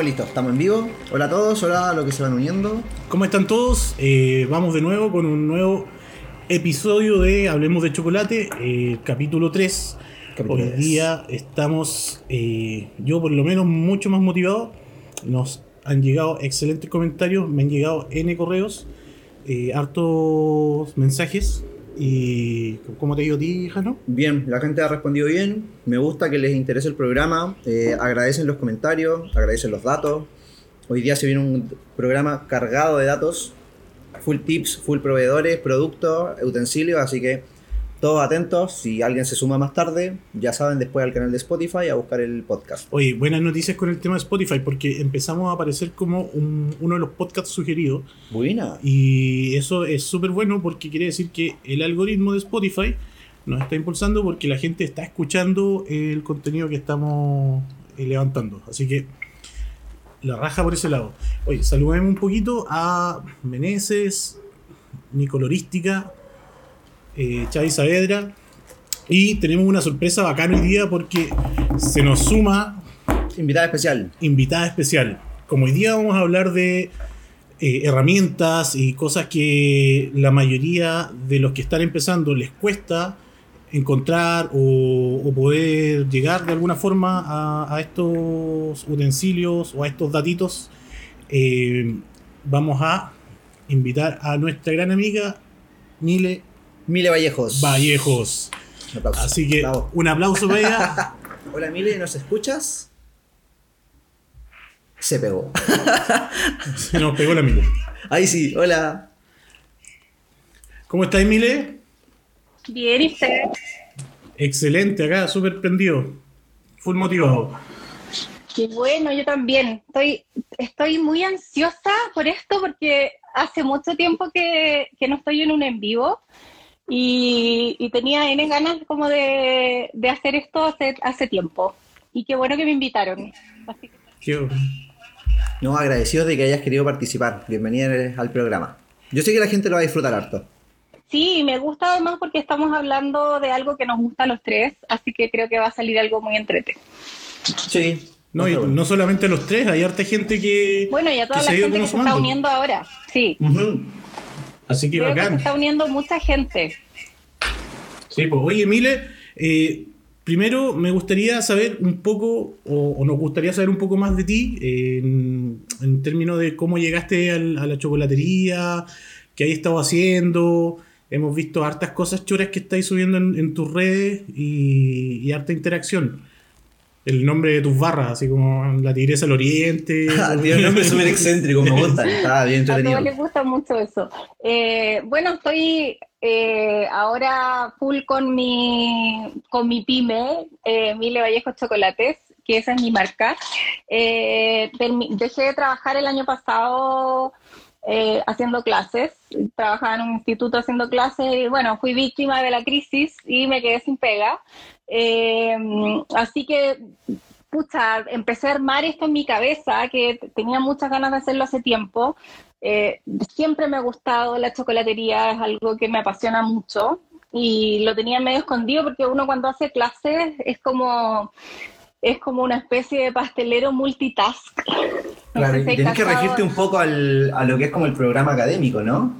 Estamos listos, estamos en vivo. Hola a todos, hola a los que se van uniendo. ¿Cómo están todos? Eh, vamos de nuevo con un nuevo episodio de Hablemos de Chocolate, eh, capítulo 3. Capítulo Hoy 3. día estamos, eh, yo por lo menos, mucho más motivado. Nos han llegado excelentes comentarios, me han llegado N correos, eh, hartos mensajes. ¿Y cómo te digo a ti, Jano? Bien, la gente ha respondido bien. Me gusta que les interese el programa. eh, agradecen los comentarios, agradecen los datos. Hoy día se viene un programa cargado de datos. Full tips, full proveedores, productos, utensilios. Así que todos atentos. Si alguien se suma más tarde, ya saben, después al canal de Spotify a buscar el podcast. Oye, buenas noticias con el tema de Spotify porque empezamos a aparecer como un- uno de los podcasts sugeridos. Buena. Y eso es súper bueno porque quiere decir que el algoritmo de Spotify nos está impulsando porque la gente está escuchando el contenido que estamos eh, levantando. Así que la raja por ese lado. Oye, saludemos un poquito a Meneses, Nicolorística, eh, Chavi Saavedra. Y tenemos una sorpresa bacana hoy día porque se nos suma Invitada especial. invitada especial. Como hoy día vamos a hablar de eh, herramientas y cosas que la mayoría de los que están empezando les cuesta encontrar o, o poder llegar de alguna forma a, a estos utensilios o a estos datitos, eh, vamos a invitar a nuestra gran amiga Mile Mile Vallejos. Vallejos. Un aplauso. Así que Bravo. un aplauso para ella. Hola Mile, ¿nos escuchas? Se pegó. Se nos pegó la Mile. Ahí sí, hola. ¿Cómo estáis, Mile? Bien, ¿y usted? Excelente, acá, súper prendido. Full motivado. Qué bueno, yo también. Estoy, estoy muy ansiosa por esto porque hace mucho tiempo que, que no estoy en un en vivo y, y tenía N ganas como de, de hacer esto hace, hace tiempo. Y qué bueno que me invitaron. Así que Qué- No, agradecidos de que hayas querido participar. Bienvenida al programa. Yo sé que la gente lo va a disfrutar harto. Sí, me gusta además porque estamos hablando de algo que nos gusta a los tres, así que creo que va a salir algo muy entretenido. Sí. No, y no solamente los tres, hay harta gente que. Bueno, y a toda la gente que se está uniendo ahora. Sí. Así que creo que se bacán. está uniendo mucha gente. Sí, pues, oye, Mile, eh, primero me gustaría saber un poco, o, o nos gustaría saber un poco más de ti, eh, en, en términos de cómo llegaste al- a la chocolatería, qué hay estado haciendo. Hemos visto hartas cosas choras que estáis subiendo en, en tus redes y, y harta interacción. El nombre de tus barras, así como la Tigresa del Oriente. Ah, Tiene un nombre súper excéntrico, me gusta. Está bien A todos entretenido. les gusta mucho eso. Eh, bueno, estoy eh, ahora full con mi, con mi pyme, eh, Mile Vallejo Chocolates, que esa es mi marca. Eh, dejé de trabajar el año pasado eh, haciendo clases. Trabajaba en un instituto haciendo clases y bueno, fui víctima de la crisis y me quedé sin pega. Eh, así que pucha, empecé a armar esto en mi cabeza, que tenía muchas ganas de hacerlo hace tiempo. Eh, siempre me ha gustado la chocolatería, es algo que me apasiona mucho y lo tenía medio escondido porque uno cuando hace clases es como es como una especie de pastelero multitask. No Claro, si tenés que regirte un poco al- a lo que es como el programa académico, ¿no?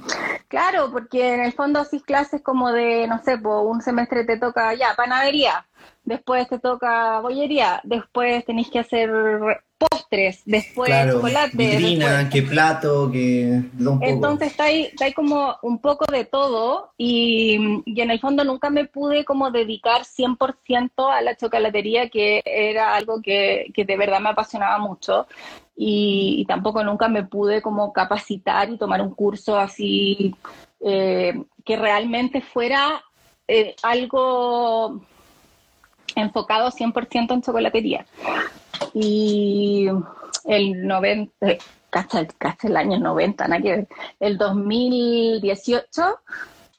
Claro, porque en el fondo haces clases como de, no sé, po, un semestre te toca ya panadería, después te toca bollería, después tenés que hacer postres, después claro, chocolate. vitrina, qué plato, poco. Entonces está ahí, está ahí como un poco de todo y, y en el fondo nunca me pude como dedicar 100% a la chocolatería, que era algo que, que de verdad me apasionaba mucho y, y tampoco nunca me pude como capacitar y tomar un curso así eh, que realmente fuera eh, algo enfocado 100% en chocolatería. Y el 90, eh, cacha el año 90, nada que ver. El 2018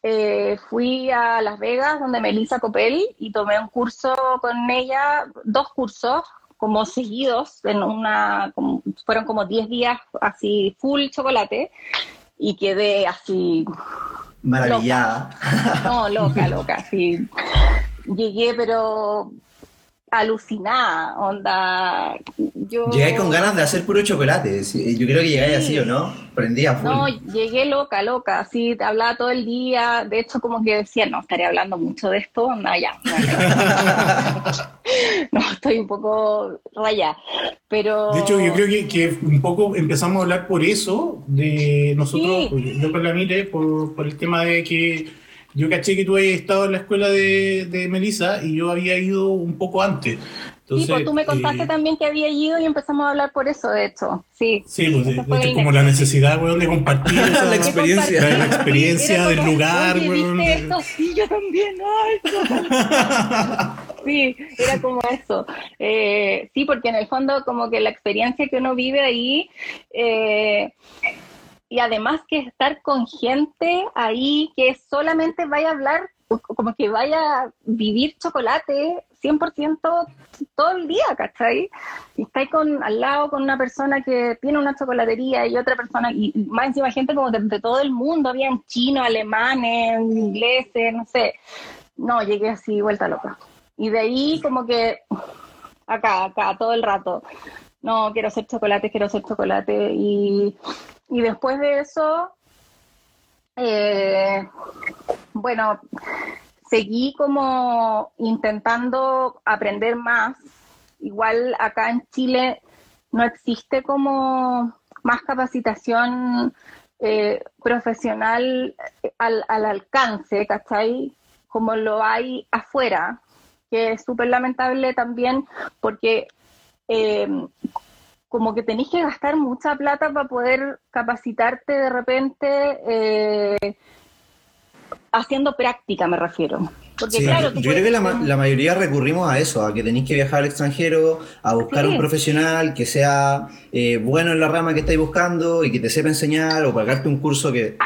eh, fui a Las Vegas donde Melissa Copel y tomé un curso con ella, dos cursos como seguidos, en una, como- fueron como 10 días así full chocolate y quedé así Maravillada. no, loca, loca, sí. Llegué, pero alucinada, onda. Yo... Llegáis con ganas de hacer puro chocolate. Yo creo que llegáis así, ¿o no? Prendía full. No, llegué loca, loca. Así, hablaba todo el día. De hecho, como que decía, no, estaría hablando mucho de esto. Onda, ya. no, estoy un poco raya. Pero... De hecho, yo creo que, que, un poco empezamos a hablar por eso, de nosotros, sí. yo con la mire, por, por el tema de que yo caché que tú habías estado en la escuela de, de Melissa y yo había ido un poco antes. Entonces, sí, pues tú me contaste eh, también que había ido y empezamos a hablar por eso, de hecho. Sí, sí pues, de, de hecho, como la necesidad, weón, de compartir esa, la experiencia, la, la experiencia del como, lugar, Oye, weón. ¿viste esto? Sí, yo también. Ay, sí, era como eso. Eh, sí, porque en el fondo, como que la experiencia que uno vive ahí. Eh, y además que estar con gente ahí que solamente vaya a hablar, como que vaya a vivir chocolate 100% todo el día, ¿cachai? Y estáis con, al lado con una persona que tiene una chocolatería y otra persona, y más encima gente como de, todo el mundo, habían chinos, alemanes, ingleses, no sé. No, llegué así, vuelta loca. Y de ahí como que acá, acá, todo el rato. No, quiero hacer chocolate, quiero hacer chocolate. Y, y después de eso, eh, bueno, seguí como intentando aprender más. Igual acá en Chile no existe como más capacitación eh, profesional al, al, alcance, ¿cachai? Como lo hay afuera, que es súper lamentable también porque eh, como que tenéis que gastar mucha plata para poder capacitarte de repente eh, haciendo práctica, me refiero. Porque, sí, claro, yo creo que la, la, mayoría recurrimos a eso, a que tenéis que viajar al extranjero, a buscar sí. un profesional que sea eh, bueno en la rama que estáis buscando y que te sepa enseñar o pagarte un curso que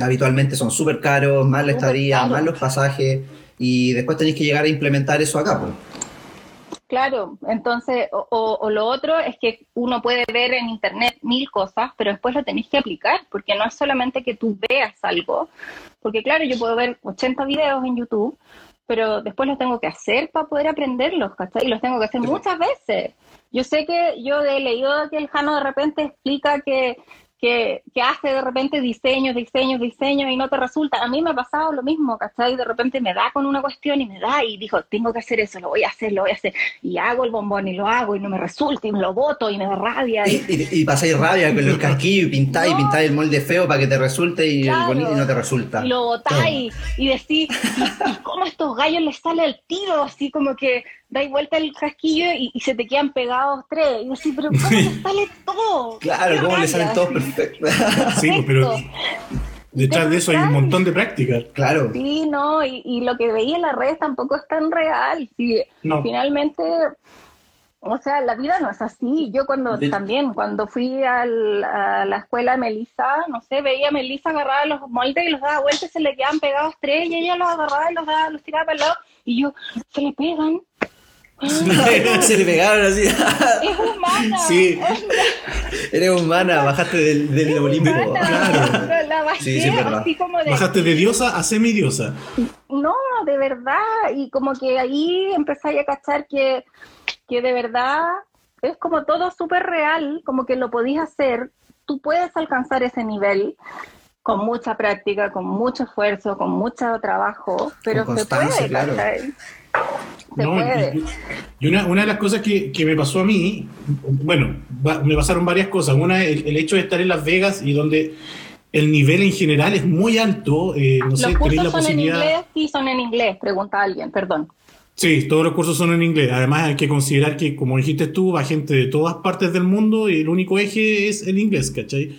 habitualmente son súper caros, más la estadía, caro. más los pasajes y después tenéis que llegar a implementar eso acá. Pues. Claro, entonces, o, o, o, lo otro es que uno puede ver en internet mil cosas, pero después lo tenéis que aplicar, porque no es solamente que tú veas algo, porque claro, yo puedo ver 80 videos en YouTube, pero después los tengo que hacer para poder aprenderlos, ¿cachai? Y los tengo que hacer muchas veces. Yo sé que yo he leído que el Jano de repente explica que que, que, hace de repente diseños, diseños, diseños y no te resulta. A mí me ha pasado lo mismo, ¿cachai? De repente me da con una cuestión y me da y dijo, tengo que hacer eso, lo voy a hacer, lo voy a hacer. Y hago el bombón y lo hago y no me resulta y me lo boto y me da rabia. Y, y, y, y pasáis rabia con los casquillos y pintáis no. y pintáis el molde feo para que te resulte y claro. el bonito y no te resulta. Y lo botáis y, decís, ¿y, cómo a estos gallos les sale el tiro? Así como que dais vuelta el casquillo y, y, se te quedan pegados tres. Y así, pero ¿cómo les sale todo? Claro, ¿cómo les salen todos perfectos? sí, pero detrás de eso hay un montón de prácticas. Claro. Sí, no, y, y, lo que veía en las redes tampoco es tan real. Sí, no. Finalmente, o sea, la vida no es así. Yo cuando de... también, cuando fui al, a la escuela de Melissa, no sé, veía a Melissa agarrar los moldes y los daba vueltas, se le quedaban pegados tres y ella los agarraba y los, daba, los tiraba para el lado. Y yo, se le pegan. se le pegaron así. Es humana. Sí. Eres humana, bajaste del, del olímpico. Claro. La bajé sí, sí, así como de. Bajaste de diosa a semidiosa. No, de verdad. Y como que ahí empecé a cachar que, que de verdad es como todo súper real, como que lo podías hacer. Tú puedes alcanzar ese nivel con mucha práctica, con mucho esfuerzo, con mucho trabajo, pero se puede, claro. No. Y, y una, una, de las cosas que, que, me pasó a mí, bueno, va, me pasaron varias cosas. Una, el, el, hecho de estar en Las Vegas y donde el nivel en general es muy alto. Eh, no ¿Los sé, cursos la son posibilidad... en inglés? Sí, son en inglés, pregunta alguien, perdón. Sí, todos los cursos son en inglés. Además hay que considerar que, como dijiste tú, va gente de todas partes del mundo y el único eje es el inglés, ¿cachai?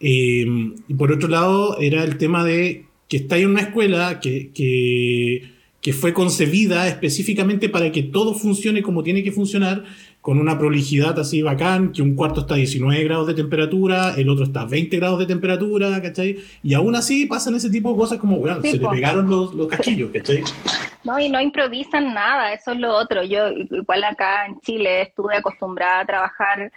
Eh, y por otro lado, era el tema de que está en una escuela que, que, que, fue concebida específicamente para que todo funcione como tiene que funcionar, con una prolijidad así bacán, que un cuarto está a 19 grados de temperatura, el otro está a 20 grados de temperatura, ¿cachai? Y aún así pasan ese tipo de cosas como, bueno, sí, se le pegaron los, los casquillos, ¿cachai? No, y no improvisan nada, eso es lo otro. Yo, igual acá en Chile, estuve acostumbrada a trabajar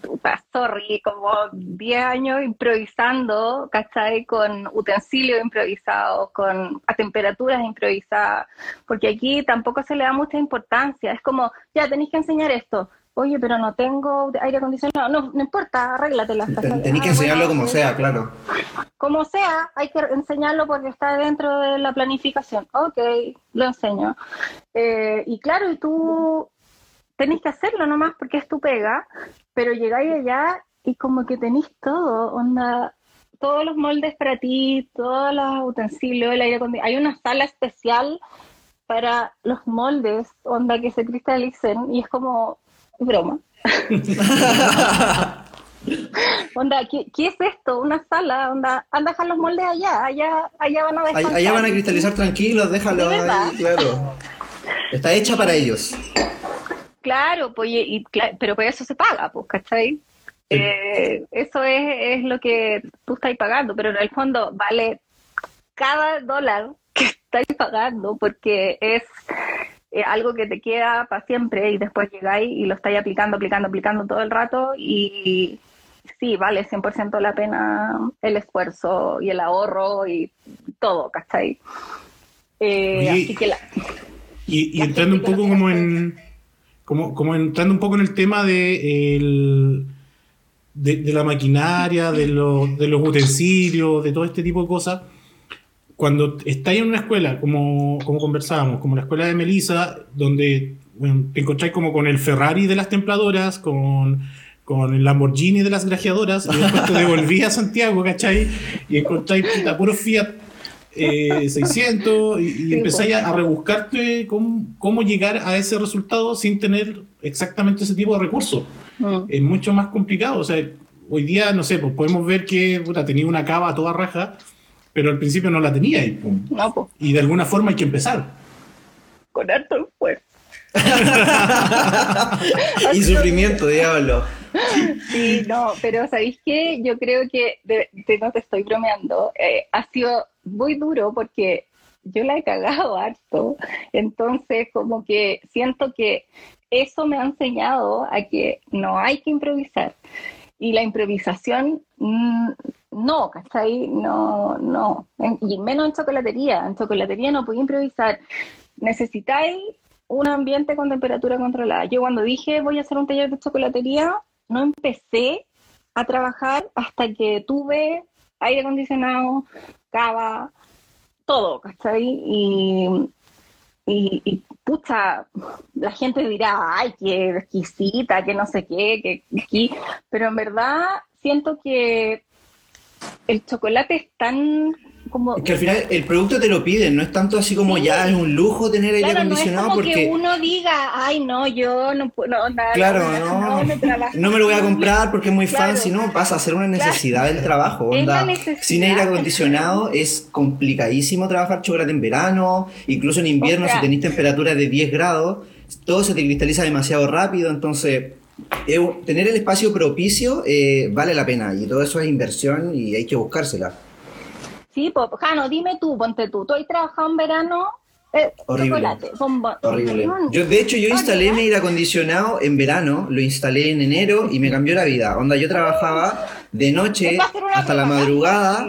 puta, sorry, como 10 años improvisando, ¿cachai? Con utensilios improvisados, con a temperaturas improvisadas, porque aquí tampoco se le da mucha importancia. Es como, ya tenéis que enseñar esto. Oye, pero no tengo aire acondicionado. No, no importa, arréglatela. Tenéis que enseñarlo como sea, claro. Como sea, hay que enseñarlo porque está dentro de la planificación. Ok, lo enseño. Eh, y claro, y tú tenéis que hacerlo nomás porque es tu pega, pero llegáis allá y como que tenéis todo, onda, todos los moldes para ti, todos los utensilios, el aire Hay una sala especial para los moldes, onda, que se cristalicen y es como broma. onda, ¿qué, es esto? Una sala, onda, anda a dejar los moldes allá, allá, allá van a dejar. Allá van a cristalizar tranquilos, déjalo ahí, claro. Está hecha para ellos. Claro, pues, y, pero por eso se paga, pues, ¿cachai? Eh, eso es, es lo que tú estás pagando, pero en el fondo vale cada dólar que estás pagando porque es eh, algo que te queda para siempre y después llegáis y lo estáis aplicando, aplicando, aplicando todo el rato y sí, vale 100% la pena el esfuerzo y el ahorro y todo, ¿cachai? Eh, así que y, entrando un poco como en como, como entrando un poco en el tema de, de, la maquinaria, de, los, de los utensilios, de todo este tipo de cosas, cuando estáis en una escuela, como, como conversábamos, como la escuela de Melissa, donde te encontráis como con el Ferrari de las templadoras, con, con el Lamborghini de las grajeadoras, y después te devolví a Santiago, ¿cachai? Y encontráis puta, puro Fiat 600 eh, y, y empezáis a, rebuscarte cómo, llegar a ese resultado sin tener exactamente ese tipo de recursos. Mm. Es mucho más complicado. O sea, hoy día, no sé, pues podemos ver que tenía una cava toda raja, pero al principio no la tenía y, y de alguna forma hay que empezar. Con harto esfuerzo. y sufrimiento, diablo. Sí, no, pero ¿sabéis qué? Yo creo que, no te estoy bromeando, eh, ha sido muy duro porque yo la he cagado harto. Entonces, como que siento que eso me ha enseñado a que no hay que improvisar. Y la improvisación, mm, no, ¿cachai? No, no. y menos en chocolatería. En chocolatería no puedo improvisar. Necesitáis un ambiente con temperatura controlada. Yo cuando dije voy a hacer un taller de chocolatería, no empecé a trabajar hasta que tuve aire acondicionado, cava, todo, ¿cachai? Y, y, pucha, la gente dirá, ay, qué exquisita, que no sé qué, que, pero en verdad siento que el chocolate es tan que al final el producto te lo piden, no es tanto así como ya es un lujo tener aire acondicionado no es como que uno diga, ay no, yo no puedo, no, claro, no, no, me lo voy a comprar porque es muy fancy, no, pasa a ser una necesidad del trabajo, onda, sin aire acondicionado es complicadísimo trabajar chocolate en verano, incluso en invierno si tenéis temperatura de 10 grados, todo se te cristaliza demasiado rápido, entonces tener el espacio propicio eh, vale la pena y todo eso es inversión y hay que buscársela. Sí, pues, Jano, dime tú, ponte tú. ¿Tú has trabajado en verano? Eh, Horrible. Horrible. Yo, de hecho, yo instalé mi aire acondicionado en verano, lo instalé en enero y me cambió la vida. Onda, yo trabajaba de noche hasta la madrugada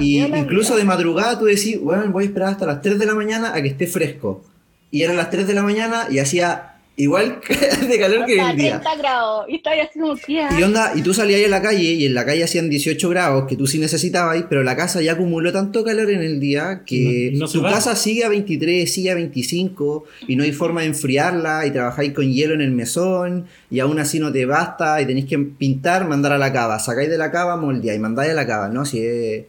y incluso de madrugada tú decís, bueno, voy a esperar hasta las 3 de la mañana a que esté fresco. Y eran las 3 de la mañana y hacía igual de calor que el día. 30 grados, y estaba haciendo Y onda, y tú salías a la calle y en la calle hacían 18 grados que tú sí necesitabas, pero la casa ya acumuló tanto calor en el día que tu casa sigue a 23, sigue a 25 y no hay forma de enfriarla y trabajáis con hielo en el mesón y aún así no te basta y tenéis que pintar, mandar a la cava, sacáis de la cava, moldeáis y mandáis a la cava, ¿no? Si es,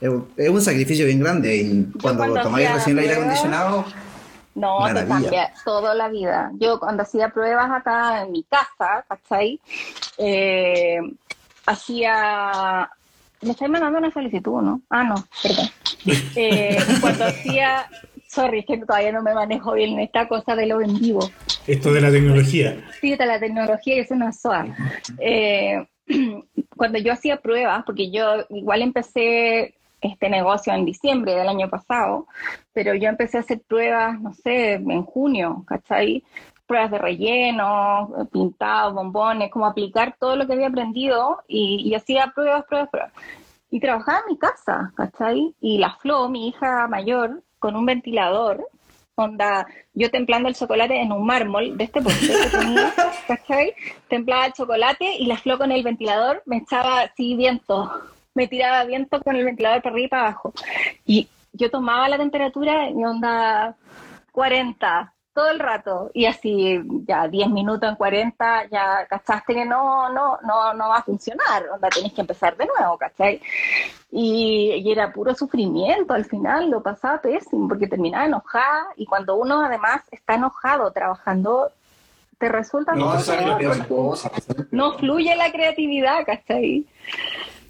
es, un sacrificio bien grande y cuando, cuando tomáis recién el aire acondicionado no, te cambia toda la vida. Yo cuando hacía pruebas acá en mi casa, ¿cachai? Eh, hacía... Me estáis mandando una solicitud, ¿no? Ah, no, perdón. Eh, cuando hacía... Sorry, es que todavía no me manejo bien esta cosa de lo en vivo. Esto de la tecnología. Sí, de la tecnología y es una SOA. Eh, cuando yo hacía pruebas, porque yo igual empecé este negocio en diciembre del año pasado, pero yo empecé a hacer pruebas, no sé, en junio, ¿cachai? pruebas de relleno, pintados, bombones, como aplicar todo lo que había aprendido y, y hacía pruebas, pruebas, pruebas. Y trabajaba en mi casa, ¿cachai? Y la Flo, mi hija mayor, con un ventilador, onda, yo templando el chocolate en un mármol de este porte que tenía, ¿cachai? Templaba el chocolate y la Flo con el ventilador me echaba así viento, me tiraba viento con el ventilador para arriba y para abajo. Y yo tomaba la temperatura y onda 40, todo el rato. Y así, ya 10 minutos en 40, ya cachaste que no, no, no, no va a funcionar. Onda, tenés que empezar de nuevo, ¿cachai? Y, y era puro sufrimiento al final, lo pasaba pésimo, porque terminaba enojada. Y cuando uno además está enojado trabajando, te resulta No, no fluye la creatividad, ¿cachai?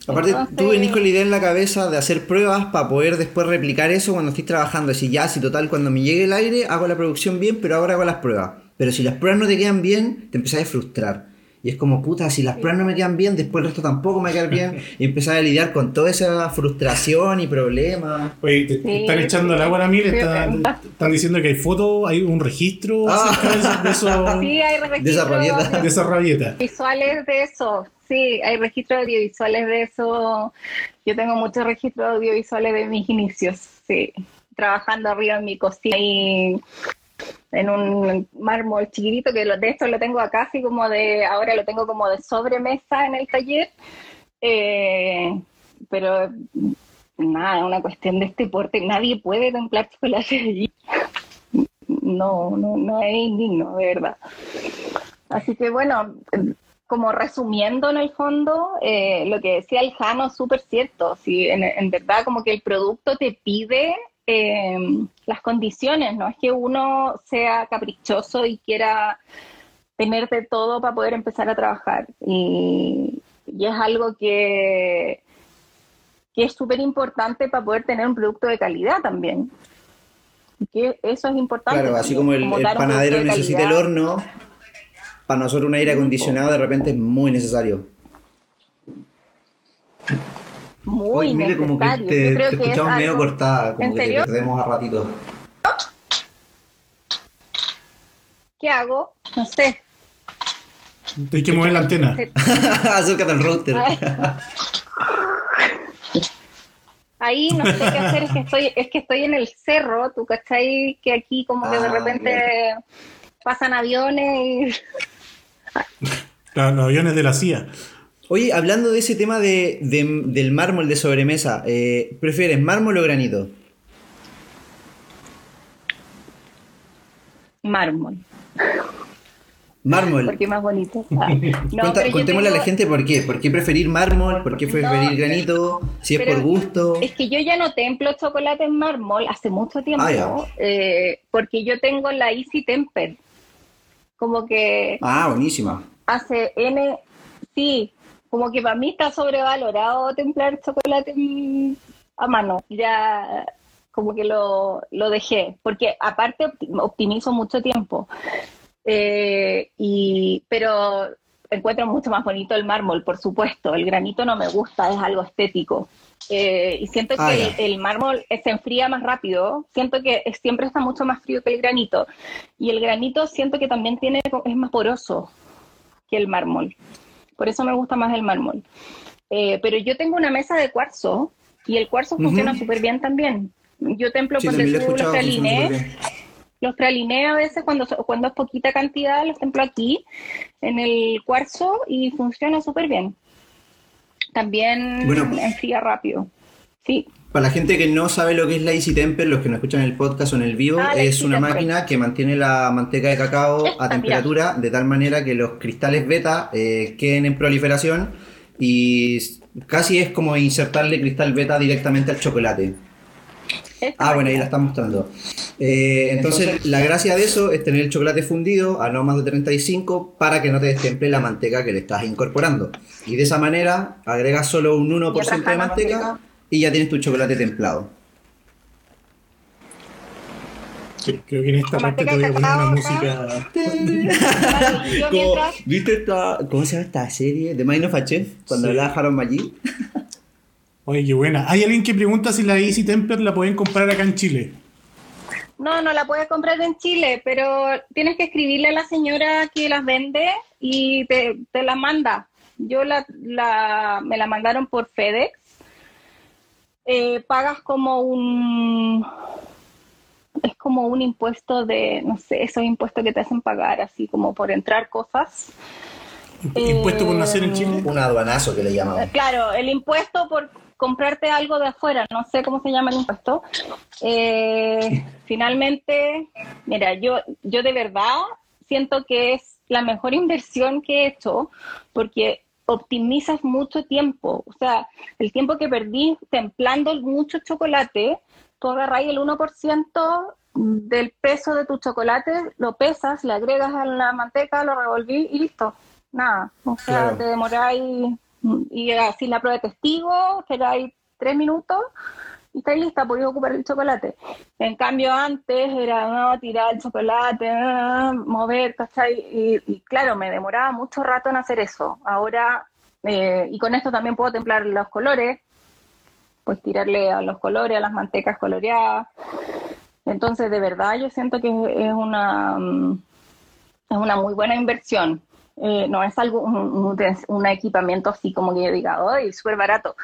Aparte, Entonces- tú venís con la idea en la cabeza de hacer pruebas para poder después replicar eso cuando estés trabajando. Decir, ya, si total, cuando me llegue el aire, hago la producción bien, pero ahora hago las pruebas. Pero si las pruebas no te quedan bien, te empezás a frustrar. Y es como, puta, si las pruebas no me quedan bien, después el resto tampoco me queda bien. Y empezás a lidiar con toda esa frustración y problemas. Oye, te, te Sí, están echando el agua a mí, están, diciendo que hay fotos, hay un registro Ah. de, eso- de eso- Sí, hay De esa rabieta. de esa rabieta. visuales de eso. Sí, hay registros audiovisuales de eso. Yo tengo muchos registros audiovisuales de mis inicios, sí. Trabajando arriba en mi cocina y en un mármol chiquitito, que de esto lo tengo acá, así como de, ahora lo tengo como de sobremesa en el taller. Eh, pero nada, una cuestión de este porte. Nadie puede templar chocolate allí. No, no, no es indigno, de verdad. Así que bueno, como resumiendo en el fondo, eh, lo que decía el Jano súper cierto. En, en verdad, como que el producto te pide eh, las condiciones, no es que uno sea caprichoso y quiera tener de todo para poder empezar a trabajar. Y, y es algo que, que es súper importante para poder tener un producto de calidad también. Que eso es importante. Claro, así como el, panadero necesita el horno, para nosotros un aire acondicionado de repente es muy necesario. Muy Oye, Mile, como que necesario. te, Yo creo te que es escuchamos medio algo- cortada, como ¿En que serio? te perdemos a ratito. ¿Qué hago? No sé. Hay que mover la antena. Acércate al router. Ahí no sé qué hacer, es que estoy, es que estoy en el cerro, tú cachai que aquí como que de Ah, repente pasan aviones y los aviones de la CIA. Oye, hablando de ese tema de, de- del mármol de sobremesa, eh, ¿prefieres mármol o granito? mármol, Mármol. porque más bonito. Ah, no, Cuenta- contémosle a la gente por qué. ¿Por qué preferir mármol? ¿Por qué preferir No, granito? Si es por gusto. Es que yo ya no templo chocolate en mármol hace mucho tiempo, Ah, eh, porque yo tengo la Easy Temper. Como que Ah, buenísima. hace N, sí, como que para mí está sobrevalorado templar chocolate a mano. Ya como que lo, lo dejé, porque aparte opti- optimizo mucho tiempo. Eh, y, pero encuentro mucho más bonito el mármol, por supuesto. El granito no me gusta, es algo estético. Eh, y siento Ah, que el, el mármol eh, se enfría más rápido. Siento que siempre está mucho más frío que el granito. Y el granito siento que también tiene, es más poroso que el mármol. Por eso me gusta más el mármol. Eh, pero yo tengo una mesa de cuarzo y el cuarzo funciona súper bien también. Yo templo Sí, tú, los bien. los pralinés a veces cuando, cuando es poquita cantidad los templo aquí en el cuarzo y funciona súper bien. También Bueno. enfría rápido. Sí, Para la gente que no sabe lo que es la Easy Temper, los que nos escuchan en el podcast o en el vivo, Ah, es una máquina que mantiene la manteca de cacao Esta, a temperatura de tal manera que los cristales beta eh, queden en proliferación y casi es como insertarle cristal beta directamente al chocolate. esta Ah, bueno, ahí la está mostrando. Eh, entonces, la gracia de eso es tener el chocolate fundido a no más de 35 para que no te destemple la manteca que le estás incorporando. Y de esa manera agregas solo un 1% de manteca. Y ya tienes tu chocolate templado. Sí, creo que en esta parte te voy a poner de una música. Como- ¿Viste esta, cómo se llama esta serie? The Mind of a Chef, cuando Sí. hablaba Harold Maggi. Oye, qué buena. Hay alguien que pregunta si la Easy Temper la pueden comprar acá en Chile. No, no la puedes comprar en Chile, pero tienes que escribirle a la señora que las vende y te, te la manda. Yo la, la, me la mandaron por FedEx. Eh, pagas como un es como un impuesto de, no sé, esos impuestos que te hacen pagar así como por entrar cosas. ¿Impuesto por nacer en Chile? Un aduanazo que le llamaban. Claro, el impuesto por comprarte algo de afuera, no sé cómo se llama el impuesto. Eh, finalmente, mira, yo, yo de verdad siento que es la mejor inversión que he hecho porque optimizas mucho tiempo. O sea, el tiempo que perdí templando mucho chocolate, tú agarras el 1% del peso de tu chocolate, lo pesas, le agregas a la manteca, lo revolví y listo. Nada. O sea, Claro. te demoráis y así la prueba de testigo, esperáis tres minutos y estáis lista, podéis ocupar el chocolate. En cambio, antes era tirar el chocolate, mover, ¿cachai? Y, y claro, me demoraba mucho rato en hacer eso. Ahora, eh, y con esto también puedo templar los colores, pues tirarle a los colores, a las mantecas coloreadas. Entonces, de verdad, yo siento que es una, mm, es una muy buena inversión. Eh, no es algo, un, un- un equipamiento así como que yo diga, ¡ay, súper barato!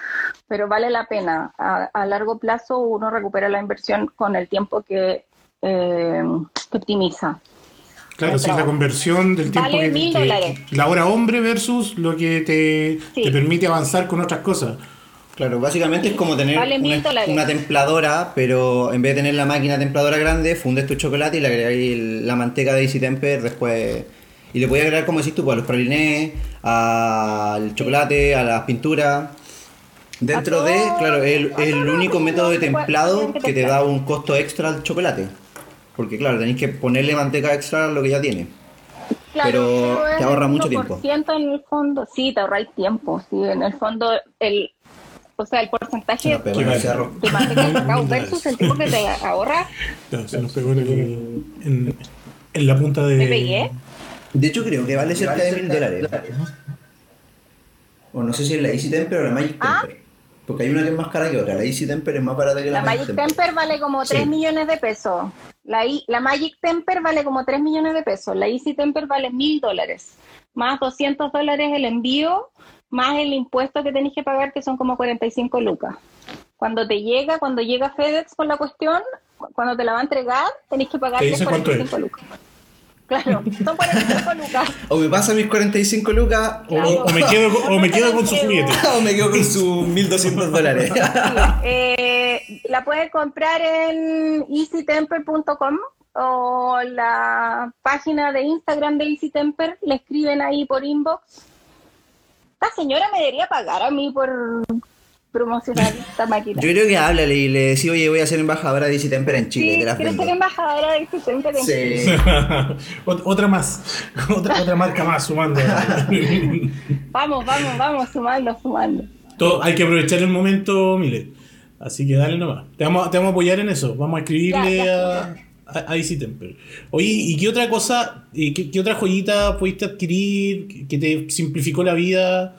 Pero vale la pena. A, a largo plazo uno recupera la inversión con el tiempo que, eh, que optimiza. Claro, si es la conversión del tiempo Vale que, mil que- dólares. La hora hombre versus lo que te, Sí. te permite avanzar con otras cosas. Claro, básicamente es como tener Vale una, templadora, pero en vez de tener la máquina templadora grande, fundes tu chocolate y le la manteca de Easy Temper después. Y le puedes agregar, como decís tú, pues, a los pralinés, al chocolate, a las pinturas. Dentro A de, claro, es el, a el único todo, método de templado que te da un costo extra al chocolate. Porque, claro, tenéis que ponerle manteca extra a lo que ya tiene. Pero es te ahorra el mucho 1% tiempo. en el fondo, sí, te ahorráis tiempo, sí, en el fondo, el, o sea, el porcentaje el cerro. de manteca de cacao versus el tiempo que te ahorra, Claro, se nos pegó en, el- en- en la punta de. ¿Me pegué? De hecho, creo que vale cerca de mil dólares. O no sé si es la Easy Temper o la Magic Ah. Temper. Porque hay una que es más cara que otra. La Easy Temper es más barata que la, La Magic Temper vale como Sí. 3 millones de pesos. La, I- la Magic Temper vale como 3 millones de pesos. La Easy Temper vale mil dólares. Más 200 dólares el envío, más el impuesto que tenéis que pagar, que son como 45 lucas. Cuando te llega, cuando llega FedEx con la cuestión, cu- cuando te la va a entregar, tenéis que pagar ¿Te dice cuánto es? 45 lucas. Claro, son 45 lucas. O me pasa mis 45 lucas O, o me quedo, con- o me quedo con su juguete. o me quedo con sus 1200 dólares. Eh, la pueden comprar en easytemper.com o la página de Instagram de Easy Temper, le escriben ahí por inbox. Esta señora me debería pagar a mí por promocionar esta máquina. Yo creo que háblale y le decís, oye, voy a ser embajadora de Easy Temper en Chile. Sí, te las quiero vendo. ser embajadora de Easy Temper. en Chile. Sí. Ot- otra más. Otra, otra marca más sumando. Vamos, vamos, vamos, sumando, sumando. Todo- hay que aprovechar el momento, Milet. Así que dale nomás. Te vamos, te vamos a apoyar en eso. Vamos a escribirle Ya, ya. a, a, a Easy Temper. Oye, ¿y qué otra cosa, qué, qué otra joyita pudiste adquirir que te simplificó la vida?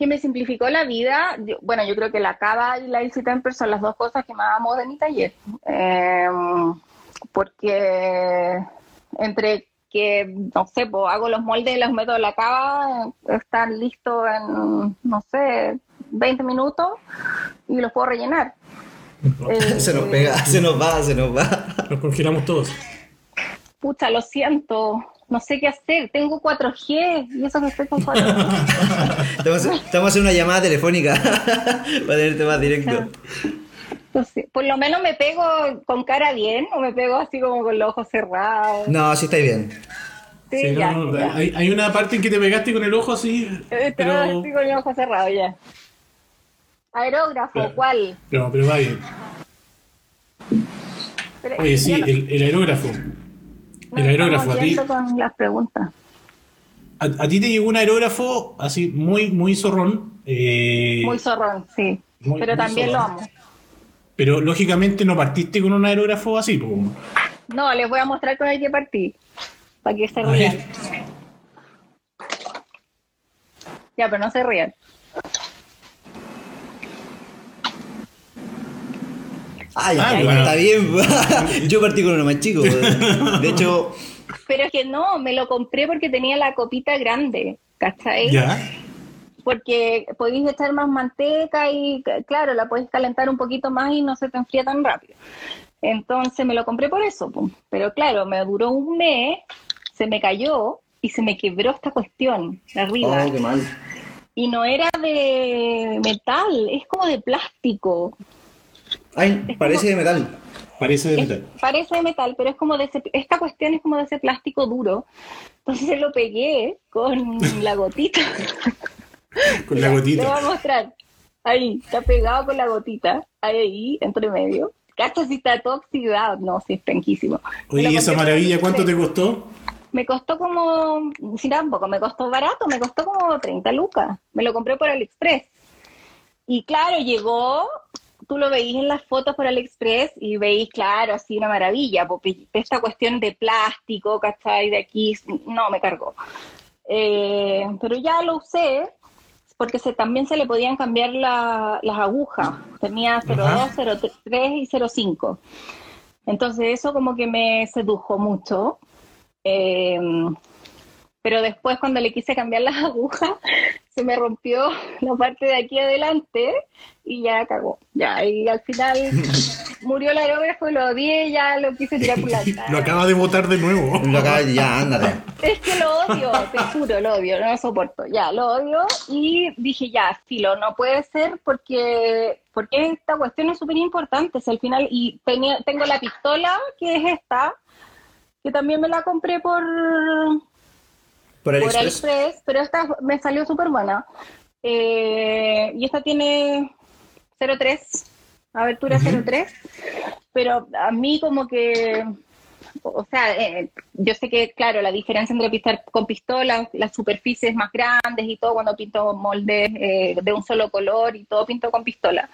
Que me simplificó la vida. Yo- bueno, yo creo que la cava y la Easy Temper son las dos cosas que más amo de mi taller. Eh, porque entre que, no sé, pues, hago los moldes y los meto en la cava, están listos en, no sé, 20 minutos y los puedo rellenar. Eh, Se nos pega, se nos va, se nos va. Nos congelamos todos. Pucha, lo siento. No sé qué hacer. Tengo 4G y eso que estoy con 4G. Estamos, estamos haciendo una llamada telefónica para tenerte más directo. Entonces, por lo menos me pego con cara bien o me pego así como con los ojos cerrados. No, sí estáis bien. Sí, Sí, no, ya, no, ya. Hay, hay una parte en que te pegaste con el ojo así, Estaba pero, así con los ojos cerrados ya. Aerógrafo, Claro. ¿cuál? pero, pero va bien. Pero- Oye, sí, no- el, el aerógrafo. El aerógrafo, a ti, con las preguntas. a, a ti te llegó un aerógrafo así muy, muy zorrón. eh, Muy zorrón, sí. muy- pero muy también zorrón. lo amo. Pero lógicamente no partiste con un aerógrafo así, po. No, les voy a mostrar con el que partí. Para que se rían. Ya, pero no se rían. Ah, ya, Ah, igual bueno. está bien. Yo partí con uno más chico. De hecho, Pero es que no, me lo compré porque tenía la copita grande, ¿cachai? Ya. Porque podéis echar más manteca y, claro, la podéis calentar un poquito más y no se te enfría tan rápido. Entonces me lo compré por eso, pum. pero claro, me duró un mes, se me cayó y se me quebró esta cuestión de arriba. oh, qué mal. Y no era de metal, es como de plástico. Ay, parece de metal. Parece de Es- metal. parece de metal, pero es como de ese, esta cuestión es como de ese plástico duro. Entonces lo pegué con la gotita. Con la Te voy gotita. a mostrar. Ahí, está pegado con la gotita. Ahí, ahí, entre medio. Cacha si está todo oxidado. No, sí, es penquísimo. Oye, ¿y esa maravilla cuánto te costó? Me costó como, si tampoco, me costó barato, me costó como 30 lucas. Me lo compré por AliExpress. Y claro, llegó, tú lo veís en las fotos por AliExpress y veís, claro, así una maravilla, porque esta cuestión de plástico, ¿cachai? De aquí, no, me cargó. Eh, pero ya lo usé porque se, también se le podían cambiar la- las agujas. Tenía 02, 03 y 05. Entonces eso como que me sedujo mucho. Eh, pero después cuando le quise cambiar las agujas, se me rompió la parte de aquí adelante y ya cagó. Ya, y al final murió el aerógrafo, lo odié, ya lo quise tirar por la cara. Lo acaba de botar de nuevo. Lo ya, ándate. Es que lo odio, te juro, lo odio, no lo soporto. Ya, lo odio y dije, ya, filo, no puede ser porque, porque esta cuestión es súper importante. Si al final, y tenía, tengo la pistola, que es esta, que también me la compré por, Por por AliExpress. AliExpress, pero esta me salió súper buena. Eh, y esta tiene 0.3, abertura 0.3, pero a mí como que, o sea, eh, yo sé que, claro, la diferencia entre pintar con pistolas, las superficies más grandes y todo, cuando pinto moldes eh, de un solo color y todo pinto con pistola.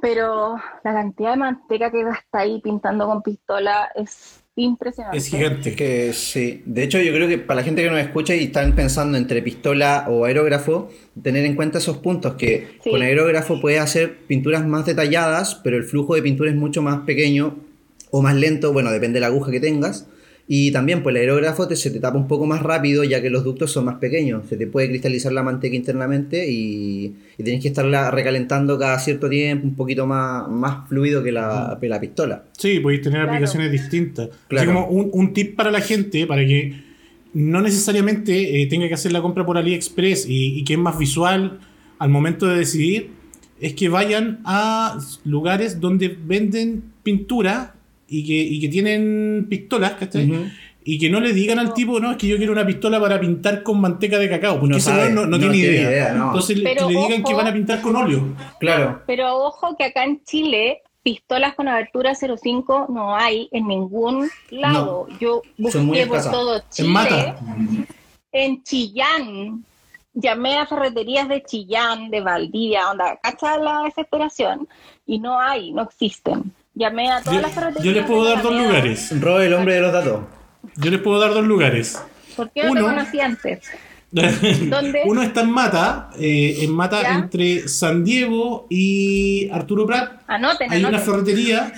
Pero la cantidad de manteca que gasta ahí pintando con pistola es impresionante. Es gigante. Es que sí. De hecho, yo creo que para la gente que nos escucha y están pensando entre pistola o aerógrafo, tener en cuenta esos puntos que Sí. con aerógrafo puedes hacer pinturas más detalladas, pero el flujo de pintura es mucho más pequeño o más lento, bueno, depende de la aguja que tengas. Y también, pues el aerógrafo te, se te tapa un poco más rápido ya que los ductos son más pequeños. Se te puede cristalizar la manteca internamente y, y tenés que estarla recalentando cada cierto tiempo, un poquito más, más fluido que la, que la pistola. Sí, podéis tener Claro. aplicaciones distintas. Así Claro. como un, un tip para la gente, para que no necesariamente eh, tenga que hacer la compra por AliExpress y, y que es más visual al momento de decidir, es que vayan a lugares donde venden pintura y que, y que tienen pistolas, ¿cachai? Y que no le digan al tipo, no, es que yo quiero una pistola para pintar con manteca de cacao, porque No ese sabe, no, no no tiene tiene idea. idea, no. Entonces le- que Pero le digan que van a pintar con óleo. Claro. Pero ojo que acá en Chile pistolas con abertura 05 no hay en ningún lado. Yo busqué por todo En Chile, mata. en Chillán. Llamé a ferreterías de Chillán, de Valdivia, onda, cacha la desesperación, y no hay, no existen. Llamé a todas Yo, las ferreterías. yo les puedo dar dos lugares. Rob, el hombre de los datos. Yo les puedo dar dos lugares. ¿Por qué no Uno. te conocí antes? ¿Dónde? Uno está en Mata, eh, en Mata ¿Ya? entre San Diego y Arturo Prat. Anoten, Hay una ferretería.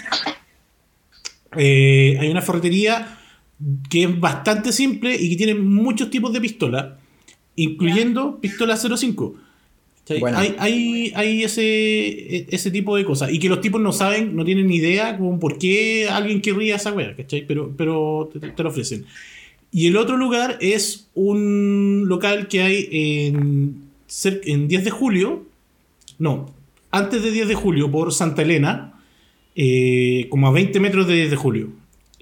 eh, hay una ferretería que es bastante simple y que tiene muchos tipos de pistola, incluyendo pistola 05. Hay, hay, hay ese, ese tipo de cosas. Y que los tipos no saben, no tienen ni idea como por qué alguien querría esa wea, ¿cachai? Pero, pero te, te lo ofrecen. Y el otro lugar es un local que hay en, en 10 de julio. No, antes de 10 de julio por Santa Elena, eh, como a 20 metros de 10 de julio.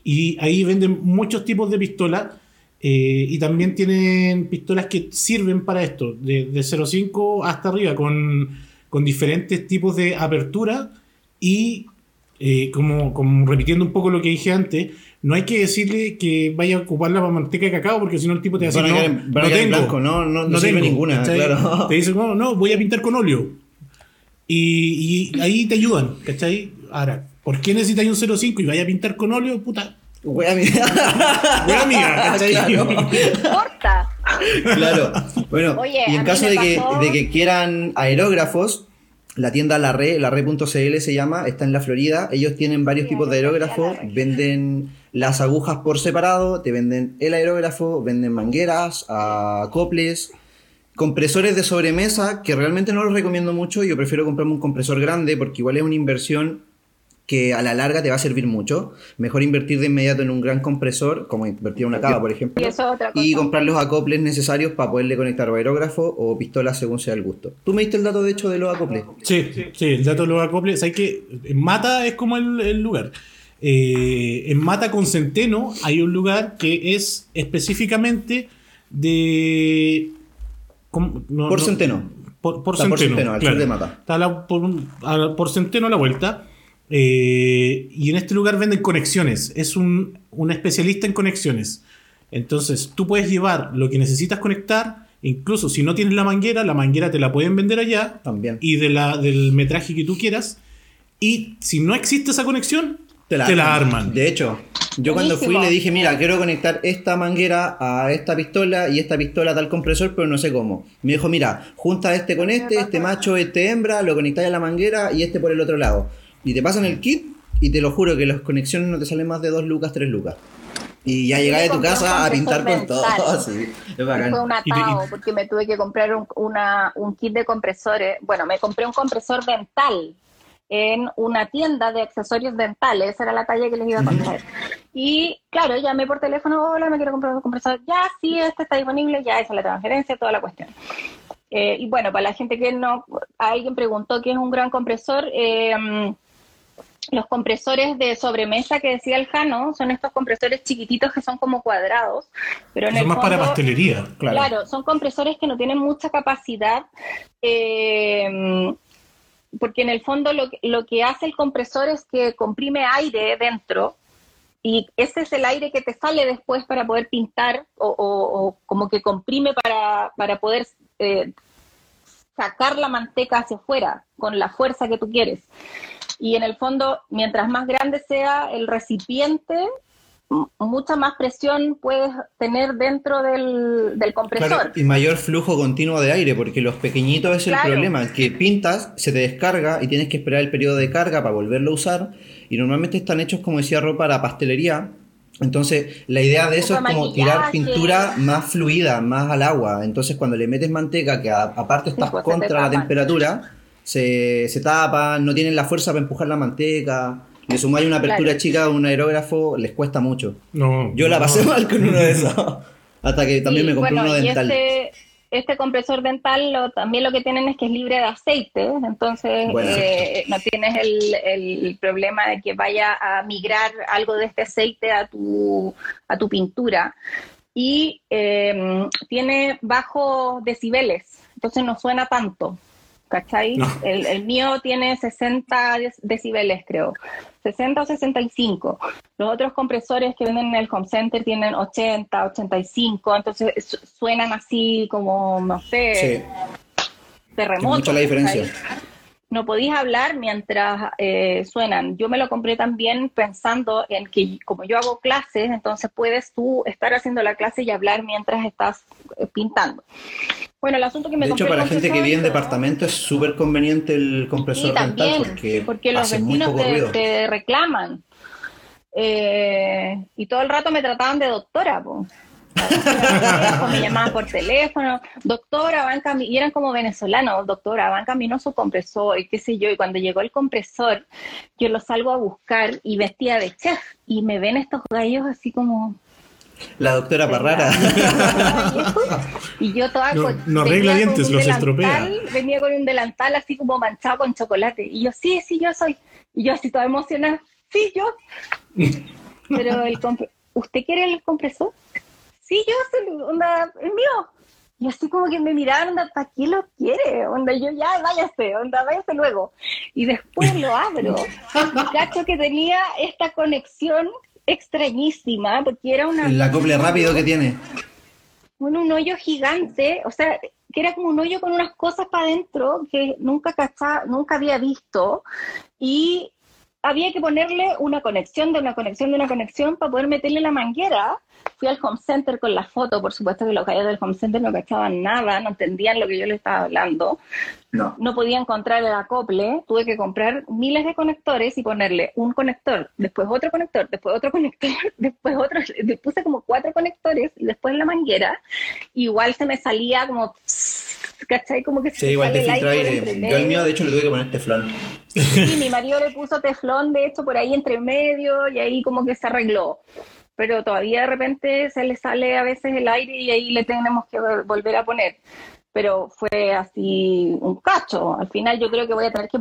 Y ahí venden muchos tipos de pistolas eh, y también tienen pistolas que sirven para esto, de, de 0.5 hasta arriba, con, con diferentes tipos de apertura y eh, como, como repitiendo un poco lo que dije antes, no hay que decirle que vaya a ocupar la manteca de cacao porque si no el tipo te va a decir, no, no en tengo, blanco, no- no- no sirve ninguna, ¿cachai? claro. Te dicen, no, no, voy a pintar con óleo. Y, y ahí te ayudan, ¿cachai? Ahora, ¿por qué necesitas un 0.5 y vaya a pintar con óleo? Puta, Wea, mira. buena amiga, ¿cachai? Claro. Corta. Claro. Bueno, Oye, y en caso de que, pasó- de que quieran aerógrafos, la tienda La Re, la Re.cl se llama, está en la Florida. Ellos tienen varios Sí, tipos de aerógrafos, venden las agujas por separado, te venden el aerógrafo, venden mangueras, acoples, compresores de sobremesa, que realmente no los recomiendo mucho. Yo prefiero comprarme un compresor grande porque igual es una inversión que a la larga te va a servir mucho. Mejor invertir de inmediato en un gran compresor, como invertir en una cava, por ejemplo. Y eso es otra cosa. Y comprar los acoples necesarios para poderle conectar o aerógrafo o pistola según sea el gusto. Tú me diste el dato, de hecho, de los acoples. Sí, sí, el dato lo acople. Hay que en Mata es como el, el lugar. Eh, en Mata con Centeno hay un lugar que es específicamente de. ¿cómo? No, Por no, centeno. Por, por Está por Centeno. Centeno, al claro. sur de Mata. Está la- por, un- a- por Centeno a la vuelta. Eh, y en este lugar venden conexiones. Es un, un especialista en conexiones. Entonces, tú puedes llevar lo que necesitas conectar. Incluso si no tienes la manguera, la manguera te la pueden vender allá También. y de la, del metraje que tú quieras. Y si no existe esa conexión, te la, arman. De hecho, yo cuando fui le dije, mira, quiero conectar esta manguera a esta pistola y esta pistola a tal compresor, pero no sé cómo. Me dijo, mira, junta este con este, este macho, este hembra, lo conectáis a la manguera y este por el otro lado. Y te pasan el kit y te lo juro que las conexiones no te salen más de 2 lucas, 3 lucas. Y ya llegáis a tu un casa a pintar con todo. mental. Sí, es Fue bacán. un Y te- atado porque me tuve que comprar un, una- un kit de compresores. Bueno, me compré un compresor dental en una tienda de accesorios dentales. Esa era la talla que les iba a contar. Y claro, llamé por teléfono, hola, me quiero comprar un compresor. Ya, sí, este está disponible, ya esa es la transferencia, toda la cuestión. Eh, y bueno, para la gente que no, alguien preguntó qué es un gran compresor. eh, los compresores de sobremesa que decía el Jano son estos compresores chiquititos que son como cuadrados, pero en Son el más para fondo- pastelería. Claro. Claro. son compresores que no tienen mucha capacidad, eh, porque en el fondo lo, que- lo que hace el compresor es que comprime aire dentro y ese es el aire que te sale después para poder pintar o, o- o como que comprime para, para poder eh, sacar la manteca hacia afuera con la fuerza que tú quieres. Y en el fondo, mientras más grande sea el recipiente, mucha más presión puedes tener dentro del, del compresor. Claro, y mayor flujo continuo de aire, porque los pequeñitos es el Claro. problema, que pintas, se te descarga y tienes que esperar el periodo de carga para volverlo a usar, y normalmente están hechos, como decía Ro, para pastelería. Entonces, la idea de eso es como tirar pintura más fluida, más al agua. Entonces, cuando le metes manteca, que a- aparte estás pues, te contra la temperatura, se, se tapan, no tienen la fuerza para empujar la manteca. Le sumáis una apertura Claro. chica a un aerógrafo, les cuesta mucho. No, Yo la no. pasé mal con uno de esos. Hasta que también me compré bueno, uno y dental. Este, este compresor dental lo- también lo que tienen es que es libre de aceite, entonces Bueno. eh, no tienes el, el problema de que vaya a migrar algo de este aceite a tu, a tu pintura. Y eh, tiene bajos decibeles, entonces no suena tanto. ¿Cachai? No. El, el mío tiene 60 dec- decibeles, creo. 60 o 65. Los otros compresores que venden en el home center tienen 80, 85, entonces su- suenan así como, no sé, Sí, terremotos. mucha la diferencia. ¿cachai? No podías hablar mientras eh, suenan. Yo me lo compré también pensando en que como yo hago clases, entonces puedes tú estar haciendo la clase y hablar mientras estás eh, pintando. Bueno, el asunto que me De hecho, para gente que vive en departamento es súper conveniente el compresor Sí, también, dental porque, los vecinos te, reclaman. Eh, y todo el rato me trataban de doctora, po. me llamaban por teléfono, doctora, va en camino, y eran como venezolanos, doctora, va en camino su compresor, y qué sé yo, y cuando llegó el compresor, yo lo salgo a buscar y vestía de chef, y me ven estos gallos así como, La doctora Parrara. y yo toda No- con- no arregla con dientes, un los delantal, estropea. Venía con un delantal así como manchado con chocolate. Y yo, sí, sí, yo soy. Y yo así toda emocionada, sí, yo. Pero el compre- ¿usted quiere el compresor? Sí, yo, soy, onda, es mío. Y así como que me miraron, onda, ¿para qué lo quiere? Onda, yo ya, váyase, onda, váyase luego. Y después lo abro. Y cacho que tenía esta conexión extrañísima, porque era una... El acople rápido que tiene. Bueno, un hoyo gigante, o sea, que era como un hoyo con unas cosas para adentro que nunca cachaba, nunca había visto. Y había que ponerle una conexión de una conexión de una conexión para poder meterle la manguera. Fui al home center con la foto, por supuesto que los gallos del home center no cachaban nada, no entendían lo que yo les estaba hablando. No. No podía encontrar el acople, tuve que comprar miles de conectores y ponerle un conector, después otro conector, después otro conector, después otro, le puse como cuatro conectores y después la manguera. Igual se me salía como, ¿cachai? Como que se Sí, igual te el filtra aire Yo medio. mío, de hecho, le tuve que poner teflón. Sí, mi marido le puso teflón, de hecho, por ahí entre medio y ahí como que se arregló. Pero todavía de repente se le sale a veces el aire y ahí le tenemos que vol- volver a poner. Pero fue así un cacho. Al final yo creo que voy a tener que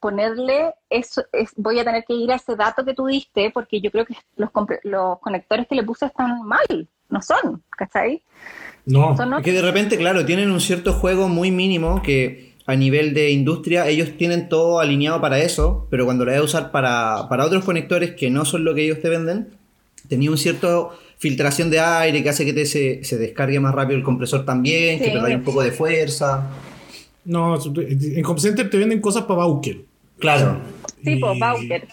ponerle eso, es- voy a tener que ir a ese dato que tú diste porque yo creo que los, los conectores que le puse están mal, no son, ¿cachai? No, Son Es que de repente, claro, tienen un cierto juego muy mínimo que a nivel de industria ellos tienen todo alineado para eso, pero cuando lo vas a usar para, para otros conectores que no son lo que ellos te venden, tenía un cierto filtración de aire que hace que te se, se descargue más rápido el compresor también, que Sí. perdáis un poco de fuerza. no, en Home Center te venden cosas para Bauker. Claro. Tipo, Y- Bauker.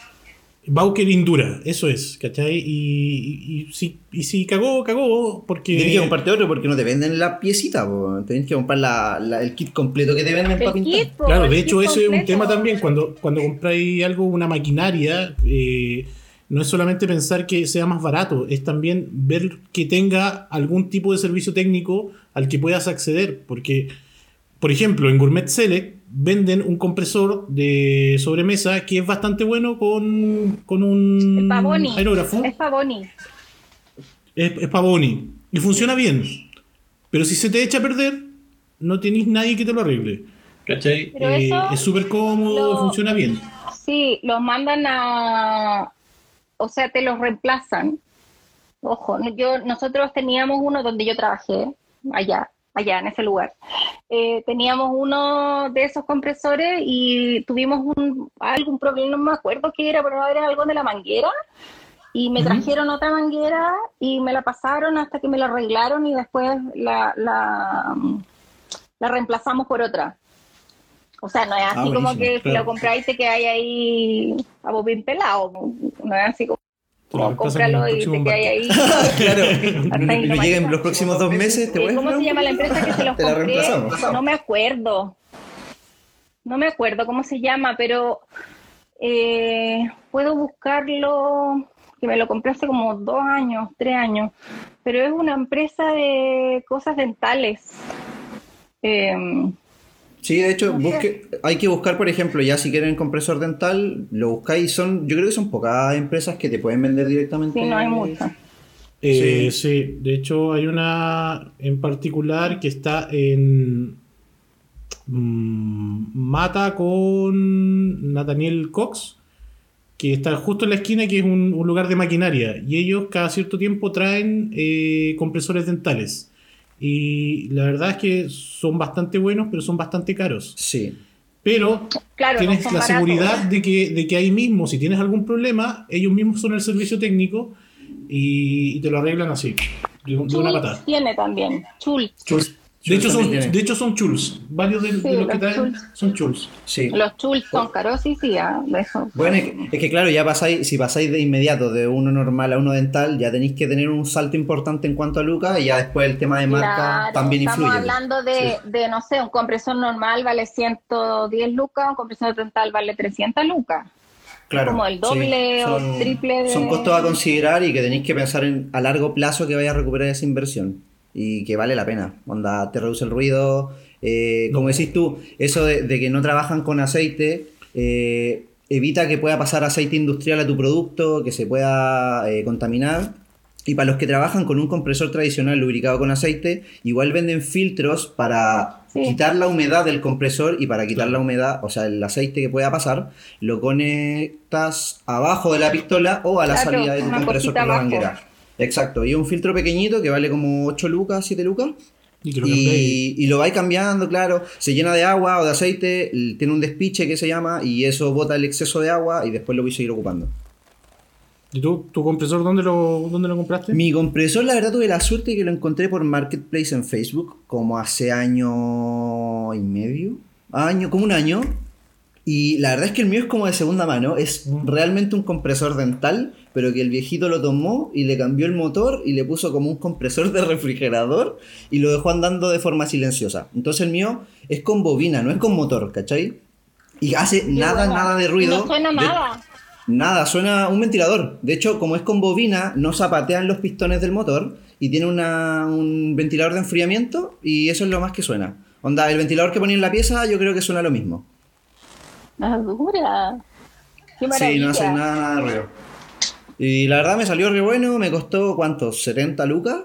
Bauker Indura, eso es, ¿cachai? Y, y, y si, y si cagó, cagó, porque... Tienes que comprarte otro porque no te venden la piecita, po. tienes que comprar la- la- el kit completo que te venden para pintar. kit, po, Claro, de hecho ese es un tema también, cuando, cuando compráis algo, una maquinaria, eh, no es solamente pensar que sea más barato, es también ver que tenga algún tipo de servicio técnico al que puedas acceder, porque, por ejemplo, en Gourmet Select venden un compresor de sobremesa que es bastante bueno con, con un Pavoni. aerógrafo, Es Pavoni. es, es Pavoni, y funciona bien, pero si se te echa a perder, no tenéis nadie que te lo arregle. ¿Cachai? Eh, es súper cómodo, lo- funciona bien. Sí, los mandan a, o sea, te los reemplazan. Ojo, yo nosotros teníamos uno donde yo trabajé allá, allá en ese lugar. Eh, teníamos uno de esos compresores y tuvimos un algún problema, no me acuerdo qué era, pero era algo de la manguera. Y me trajeron otra manguera y me la pasaron hasta que me la arreglaron y después la, la, la reemplazamos por otra. O sea, no es así Ah, como buenísimo, que si claro. lo compráis te quedáis ahí a bobín pelado. No es así como, Te lo cómpralo y te el quedáis ahí. Claro, nomás. lleguen los próximos dos meses, te voy a ¿Cómo se llama la empresa que se los Te la compré? reemplazamos. No me acuerdo. No me acuerdo cómo se llama, pero eh, puedo buscarlo, que me lo compré hace como dos años, tres años, pero es una empresa de cosas dentales. Eh, Sí, de hecho, No sé. busque, hay que buscar, por ejemplo, ya si quieren compresor dental, lo buscáis, son, yo creo que son pocas empresas que te pueden vender directamente. sí, no hay muchas. Eh, Sí. sí. de hecho hay una en particular que está en mm, Mata con Nathaniel Cox, que está justo en la esquina, que es un, un lugar de maquinaria. Y ellos cada cierto tiempo traen eh, compresores dentales. Y la verdad es que son bastante buenos, pero son bastante caros. Sí. Pero Claro, tienes la baratos. seguridad de que, de que ahí mismo, si tienes algún problema, ellos mismos son el servicio técnico y, y te lo arreglan así, de, de una patada. tiene también. Schultz. Schultz- De hecho, son, de hecho son chuls. Varios de, los que traen son chuls. Sí. Los Schultz son caros, sí, sí, ah, de eso. Bueno, es que, es que claro, ya pasáis, si pasáis de inmediato de uno normal a uno dental, ya tenéis que tener un salto importante en cuanto a lucas y ya después el tema de marca Claro, también estamos influye. hablando de, de, no sé, un compresor normal vale 110 lucas, un compresor dental vale 300 lucas. Claro, como el doble o triple de- Son costos a considerar y que tenéis que pensar en, a largo plazo que vaya a recuperar esa inversión y que vale la pena. Onda, te reduce el ruido. eh, como decís tú, eso de, de que no trabajan con aceite eh, evita que pueda pasar aceite industrial a tu producto, que se pueda eh, contaminar. Y para los que trabajan con un compresor tradicional lubricado con aceite, igual venden filtros para Sí. quitar la humedad del compresor y para quitar la humedad, o sea, el aceite que pueda pasar, lo conectas abajo de la pistola o a la Claro, salida del una compresor por la manguera. Exacto, y un filtro pequeñito que vale como 8 lucas, 7 lucas. Y que lo. Y, y lo vais cambiando, claro. Se llena de agua o de aceite, tiene un despiche que se llama, y eso bota el exceso de agua y después lo voy a seguir ocupando. ¿Y tú, tu compresor dónde lo, dónde lo compraste? Mi compresor, la verdad, tuve la suerte de que lo encontré por Marketplace en Facebook, como hace año y medio. Año, como un año. Y la verdad es que el mío es como de segunda mano, es realmente un compresor dental, pero que el viejito lo tomó y le cambió el motor y le puso como un compresor de refrigerador y lo dejó andando de forma silenciosa. Entonces el mío es con bobina, no es con motor, ¿cachai? Y hace nada, nada de ruido. No suena De- nada. Nada, suena un ventilador. De hecho, como es con bobina, no zapatean los pistones del motor y tiene una- un ventilador de enfriamiento y eso es lo más que suena. Onda, el ventilador que ponía en la pieza yo creo que suena lo mismo. Ah, dura. Qué Sí, no hace nada, nada de ruido. Y la verdad me salió re bueno, me costó, ¿cuántos? ¿70 lucas?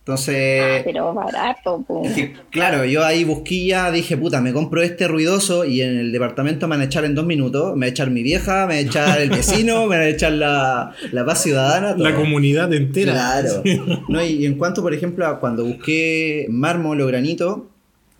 Entonces... Ah, pero barato, po. Es que, claro, yo ahí busquilla, dije, puta, me compro este ruidoso y en el departamento me van a echar en dos minutos. Me va a echar mi vieja, me va a echar el vecino, me va a echar la, la paz ciudadana. La comunidad entera. Claro. No, y, y en cuanto, por ejemplo, a cuando busqué mármol o granito,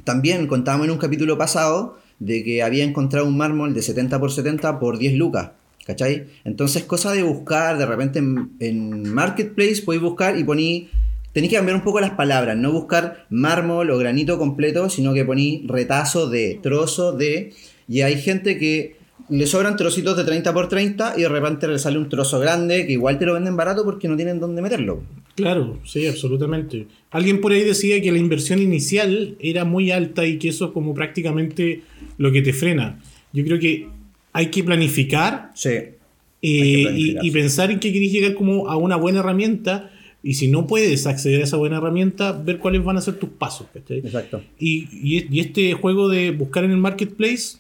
también contábamos en un capítulo pasado de que había encontrado un mármol de 70 por 70 por 10 lucas. ¿Cachai? Entonces, cosa de buscar, de repente en, en Marketplace podéis buscar y poní. Tenéis que cambiar un poco las palabras, no buscar mármol o granito completo, sino que poní retazo de, trozo de. Y hay gente que le sobran trocitos de 30 por 30 y de repente le sale un trozo grande que igual te lo venden barato porque no tienen dónde meterlo. Claro, sí, absolutamente. Alguien por ahí decía que la inversión inicial era muy alta y que eso es como prácticamente lo que te frena. Yo creo que hay que planificar Sí. eh, que y, y pensar en que querés llegar como a una buena herramienta y si no puedes acceder a esa buena herramienta, ver cuáles van a ser tus pasos. ¿cachai? Exacto. Y, y- y este juego de buscar en el marketplace,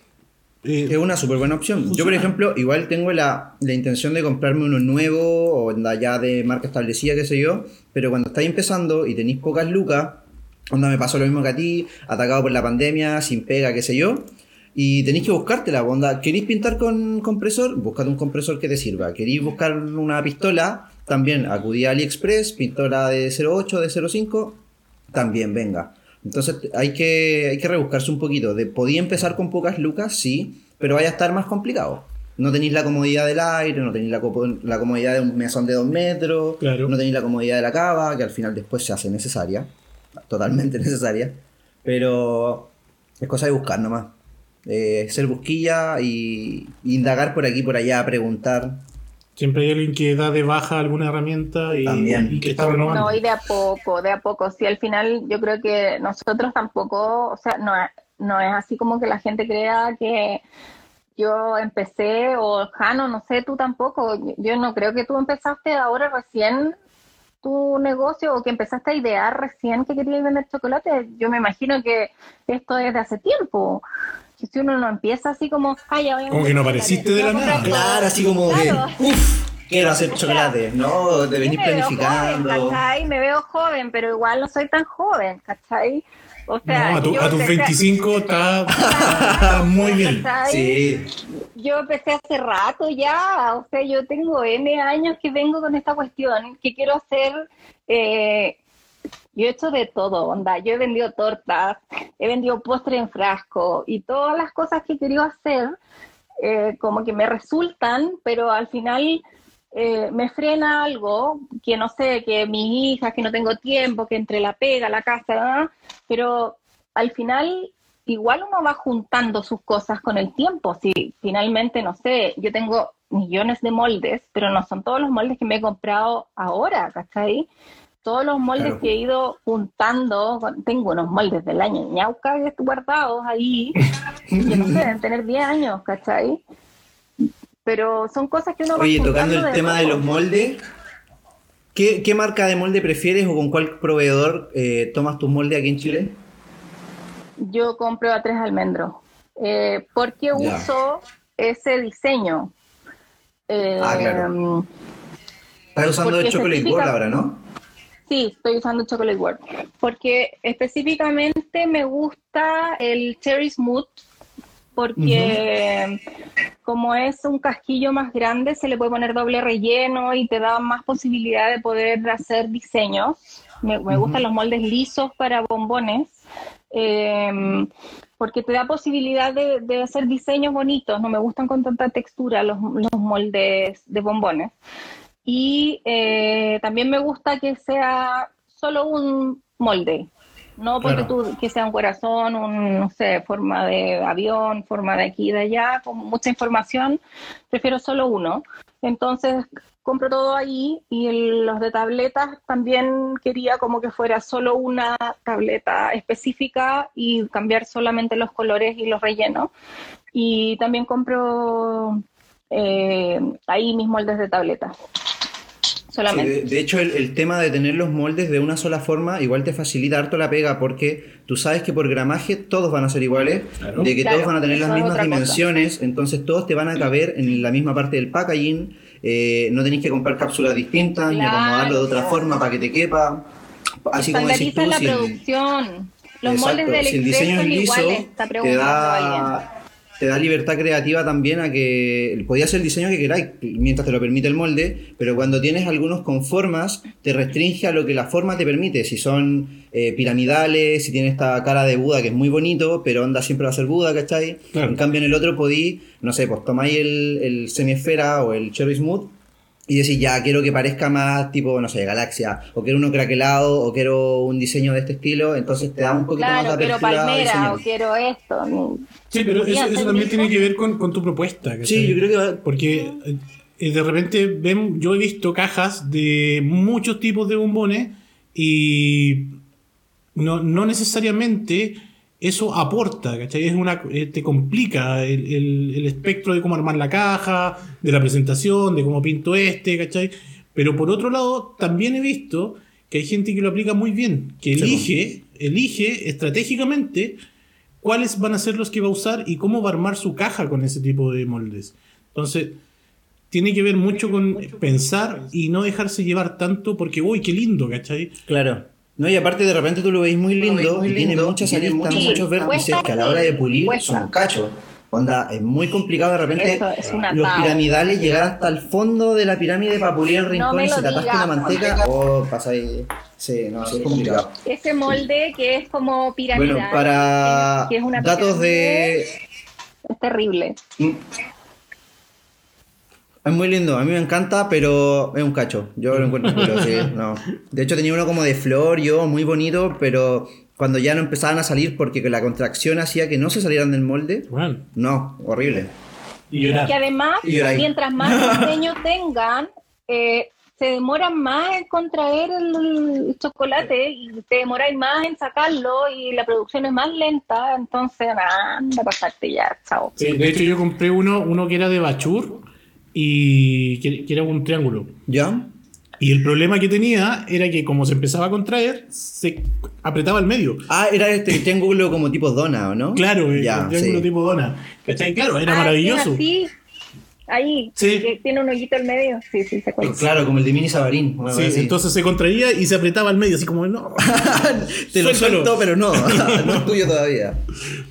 eh, Es una súper buena opción. Yo, por Funciona. ejemplo, igual tengo la, la intención de comprarme uno nuevo o ya de marca establecida, qué sé yo, pero cuando estáis empezando y tenéis pocas lucas, onda me pasó lo mismo que a ti, atacado por la pandemia, sin pega, qué sé yo, y tenéis que buscártela, onda, ¿queréis pintar con compresor? Buscad un compresor que te sirva. ¿Queréis buscar una pistola? También acudí a AliExpress, pistola de 0.8, de 0.5, también venga. Entonces hay que, hay que rebuscarse un poquito. De, podía empezar con pocas lucas, sí, pero vaya a estar más complicado. No tenéis la comodidad del aire, no tenéis la, la comodidad de un mesón de dos metros, Claro. no tenéis la comodidad de la cava, que al final después se hace necesaria, totalmente necesaria, pero es cosa de buscar nomás. Eh, ser busquilla y, indagar por aquí, por allá, preguntar. siempre hay alguien que da de baja alguna herramienta y, También. y que está renovando. No, y de a poco, de a poco. Sí, al final yo creo que nosotros tampoco, o sea, no, es- no es así como que la gente crea que yo empecé, o Jano, no sé, tú tampoco. Yo no creo que tú empezaste ahora recién tu negocio o que empezaste a idear recién que querías vender chocolate. Yo me imagino que esto es de hace tiempo. Si uno no empieza así como, ay, ya voy a Como que no apareciste de a la nada. Claro, así como Claro. uff, quiero hacer chocolate. No, de venir planificando. joven, ¿cachai? Me veo joven, pero igual no soy tan joven, ¿cachai? O sea, no, a, tu- a tus empecé- 25 está, está muy bien. ¿cachai? Sí, Yo empecé hace rato ya, o sea, yo tengo N años que vengo con esta cuestión, que quiero hacer, eh, yo he hecho de todo, onda, yo he vendido tortas, he vendido postre en frasco y todas las cosas que he querido hacer, eh, como que me resultan, pero al final eh, me frena algo, que no sé, que mis hijas, que no tengo tiempo, que entre la pega, la casa, ¿ah? pero al final igual uno va juntando sus cosas con el tiempo. Si finalmente, no sé, yo tengo millones de moldes, pero no son todos los moldes que me he comprado ahora, ¿cachai? Todos los moldes Claro. que he ido juntando, tengo unos moldes del año ñauca guardados ahí, que no sé, deben tener 10 años, ¿cachai? Pero son cosas que uno va Oye, tocando el tema de los moldes, ¿qué, qué marca de molde prefieres o con cuál proveedor eh, tomas tus moldes aquí en Chile? Yo compro a tres almendros, eh, porque Ya. uso ese diseño. Eh, Ah, claro. Estás usando el Chocolate Board ahora, ¿no? Sí, estoy usando Chocolate World. Porque específicamente me gusta el Cherry Smooth, porque como es un casquillo más grande, se le puede poner doble relleno y te da más posibilidad de poder hacer diseños. Me, me gustan los moldes lisos para bombones, eh, porque te da posibilidad de, de hacer diseños bonitos. No me gustan con tanta textura los, los moldes de bombones. Y eh, también me gusta que sea solo un molde. No porque Claro. tú que sea un corazón, un, no sé, forma de avión, forma de aquí y de allá, con mucha información, prefiero solo uno. Entonces compro todo ahí y el- los de tabletas también quería como que fuera solo una tableta específica y cambiar solamente los colores y los rellenos. Y también compro eh, ahí mis moldes de tabletas. Sí, de, de hecho, el, el tema de tener los moldes de una sola forma igual te facilita harto la pega porque tú sabes que por gramaje todos van a ser iguales, Claro. de que Claro, todos van a tener las mismas cosa. dimensiones, entonces todos te van a caber en la misma parte del packaging, eh, no tenéis que comprar cápsulas distintas ni acomodarlo de otra forma para que te quepa. Así como decís tú, la si el- producción. Los Exacto, moldes de si el diseño es liso, iguales, te da, te da libertad creativa también a que podía hacer el diseño que queráis mientras te lo permite el molde, pero cuando tienes algunos con formas, te restringe a lo que la forma te permite. Si son eh, piramidales, si tiene esta cara de Buda que es muy bonito, pero onda siempre va a ser Buda, ¿cachai? Claro. En cambio en el otro podí, no sé, pues tomáis el, el semiesfera o el cherry smooth y decís, ya, quiero que parezca más tipo, no sé, galaxia, o quiero uno craquelado, o quiero un diseño de este estilo, entonces te da un poquito más Claro, de quiero apertura a palmera diseñar. o quiero esto. Sí, pero eso, también tiene que ver con, con tu propuesta. ¿cachai? Sí, yo creo que va- Porque eh, de repente ven, yo he visto cajas de muchos tipos de bombones y no, no necesariamente eso aporta, ¿cachai? Es una, eh, te complica el, el- el espectro de cómo armar la caja, de la presentación, de cómo pinto este, ¿cachai? Pero por otro lado, también he visto que hay gente que lo aplica muy bien, que Sí, elige, elige estratégicamente cuáles van a ser los que va a usar y cómo va a armar su caja con ese tipo de moldes. Entonces, tiene que ver mucho con pensar y no dejarse llevar tanto porque, uy, qué lindo, ¿cachai? Claro. No, y aparte de repente tú lo veis muy lindo, y tiene muchas aristas, muchos vértices Cuesta, que a la hora de pulir cuesta. son cachos. Onda, es muy complicado de repente es los piramidales llegar hasta el fondo de la pirámide para pulir el No rincón me y se te atasca la manteca o pasa ahí. Sí, no, sí, es complicado. Ese molde que es como piramidal. Bueno, para que es una datos de... Es terrible. Es muy lindo, a mí me encanta, pero es un cacho. Yo lo encuentro culo, sí, no. De hecho tenía uno como de flor, yo, muy bonito, pero cuando ya no empezaban a salir porque la contracción hacía que no se salieran del molde, Bueno, no, horrible. y llorar. Que además, Y mientras más diseño tengan, eh, se demoran más en contraer el chocolate y te demoráis más en sacarlo y la producción es más lenta, entonces nada, anda a pasarte ya, chao. Sí, de hecho, yo compré uno, uno que era de Bachur y que, que era un triángulo. ¿Ya? Y el problema que tenía era que como se empezaba a contraer, se apretaba al medio. Ah, era este triángulo como tipo dona, ¿o no? Claro, el ya, triángulo sí. tipo dona. ¿Cachai? Claro, era Ah, maravilloso. Ahí, Sí. que tiene un hoyito en medio, sí, sí, se acuerda. Claro, como el de Mini Sabarín. Sí, así. entonces se contraía y se apretaba al medio, así como, no. Te lo suelto, pero no, no es tuyo todavía.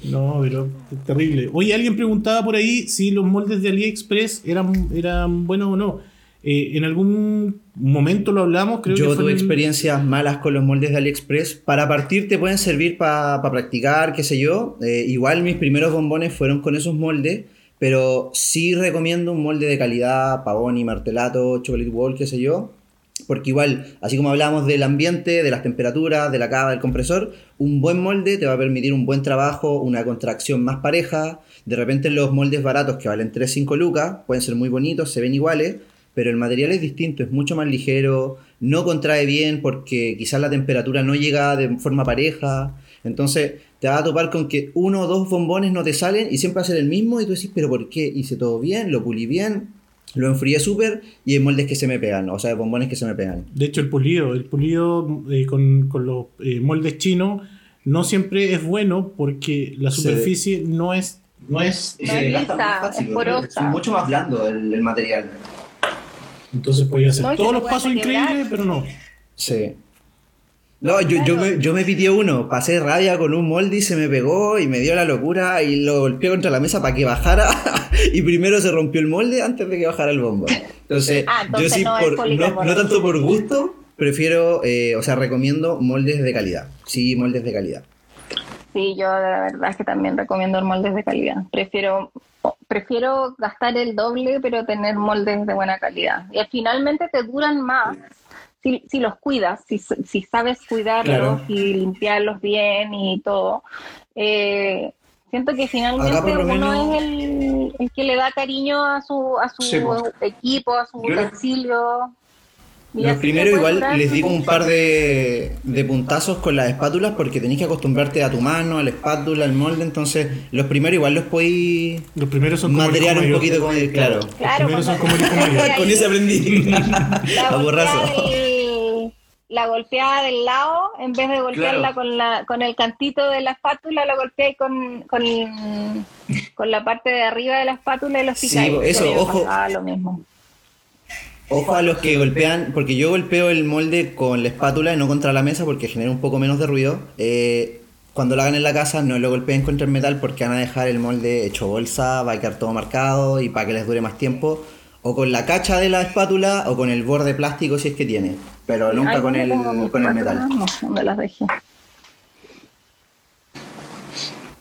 No, pero es terrible. Oye, alguien preguntaba por ahí si los moldes de AliExpress eran, eran buenos o no. Eh, en algún momento lo hablamos, creo Yo que fue tuve experiencias malas con los moldes de AliExpress. Para partir te pueden servir para practicar, qué sé yo. Eh, igual mis primeros bombones fueron con esos moldes, pero sí recomiendo un molde de calidad, Pavoni, Martelato, Chocolate Wall, qué sé yo. Porque igual, así como hablamos del ambiente, de las temperaturas, de la cava del compresor, un buen molde te va a permitir un buen trabajo, una contracción más pareja. De repente los moldes baratos que valen 3-5 lucas pueden ser muy bonitos, se ven iguales, pero el material es distinto, es mucho más ligero, no contrae bien porque quizás la temperatura no llega de forma pareja. Entonces te vas a topar con que uno o dos bombones no te salen y siempre va a ser el mismo y tú decís, pero ¿por qué? Hice todo bien, lo pulí bien, lo enfrié súper y hay moldes que se me pegan, o sea, bombones que se me pegan. De hecho, el pulido, el pulido eh, con, con los eh, moldes chinos no siempre es bueno porque la Se- superficie no es no es No es lisa, es porosa. mucho más blando el, el material. entonces puede hacer No, todos los pasos increíbles pero no Sí. No, yo, yo, me, yo me pitié uno, pasé rabia con un molde y se me pegó y me dio la locura y lo golpeé contra la mesa para que bajara y primero se rompió el molde antes de que bajara el bombo. Entonces, Ah, entonces yo sí, no por- no, no tanto por gusto, prefiero, eh, o sea, recomiendo moldes de calidad. Sí, moldes de calidad. Sí, yo la verdad es que también recomiendo moldes de calidad. Prefiero prefiero gastar el doble, pero tener moldes de buena calidad. Y finalmente te duran más si, si los cuidas, si, si sabes cuidarlos Claro. y limpiarlos bien y todo. Eh, siento que finalmente lo uno menos- es el, el que le da cariño a su, a su Sí, equipo, a su lo- utensilio. Te puede igual les di como un par de, de puntazos con las espátulas porque tenés que acostumbrarte a tu mano, a la espátula, al molde, entonces los primeros igual los podéis Los primeros son materiar un mayor. poquito como el- claro. Los primeros son como cuando- el hijo mayor. Con ese aprendí. la a borrazo. La golpeada del lado, en vez de golpearla Claro. con, la, con el cantito de la espátula, la golpeé con, con, con la parte de arriba de la espátula y los Sí, picáis. eso, mí me ojo. lo mismo. Ojo a los que golpean, porque yo golpeo el molde con la espátula y no contra la mesa porque genera un poco menos de ruido. Eh, cuando lo hagan en la casa no lo golpeen contra el metal porque van a dejar el molde hecho bolsa, va a quedar todo marcado y para que les dure más tiempo. O con la cacha de la espátula o con el borde plástico si es que tiene. Pero nunca Ay, con ¿dónde el, con el metal. No sé dónde las dejé.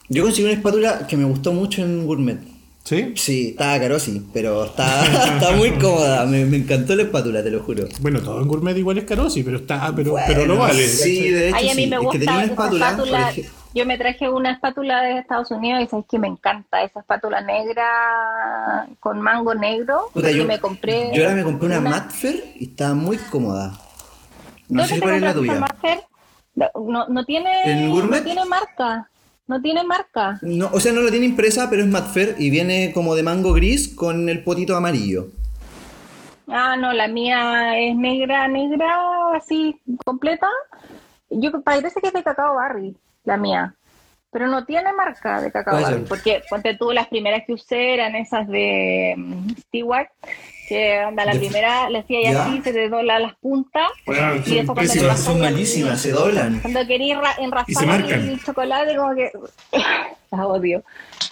Yo conseguí una espátula que me gustó mucho en Gourmet. ¿Sí? Sí, estaba caro, sí, pero está, está muy cómoda. Me, me encantó la espátula, te lo juro. Bueno, todo en gourmet igual es caro, sí, pero está, pero, pero lo vale. Sí, de hecho, Ay, a mí sí. me Es que gusta tenía una esa espátula. espátula. Yo me traje una espátula de Estados Unidos y sabes que me encanta esa espátula negra con mango negro. Puta, yo, me compré. yo ahora me compré una Matfer y está muy cómoda. No ¿Dónde sé cuál es la tuya. Master? No, tiene, ¿En Gourmet? no tiene marca. No tiene marca. No, o sea, no la tiene impresa, pero es Matfer y viene como de mango gris con el potito amarillo. Ah, no, la mía es negra, negra, así, completa. Yo parece que es de Cacao Barry, la mía. Pero no tiene marca de Cacao Barry. Porque, ponte tú, las primeras que usé eran esas de mm, Stewart. Que onda, la De- primera le hacía y ¿Ya? así, se te dobla las puntas. Bueno, Y eso pésimas. Son el- malísimas, se doblan. Cuando quería enraspar el chocolate, como que las odio.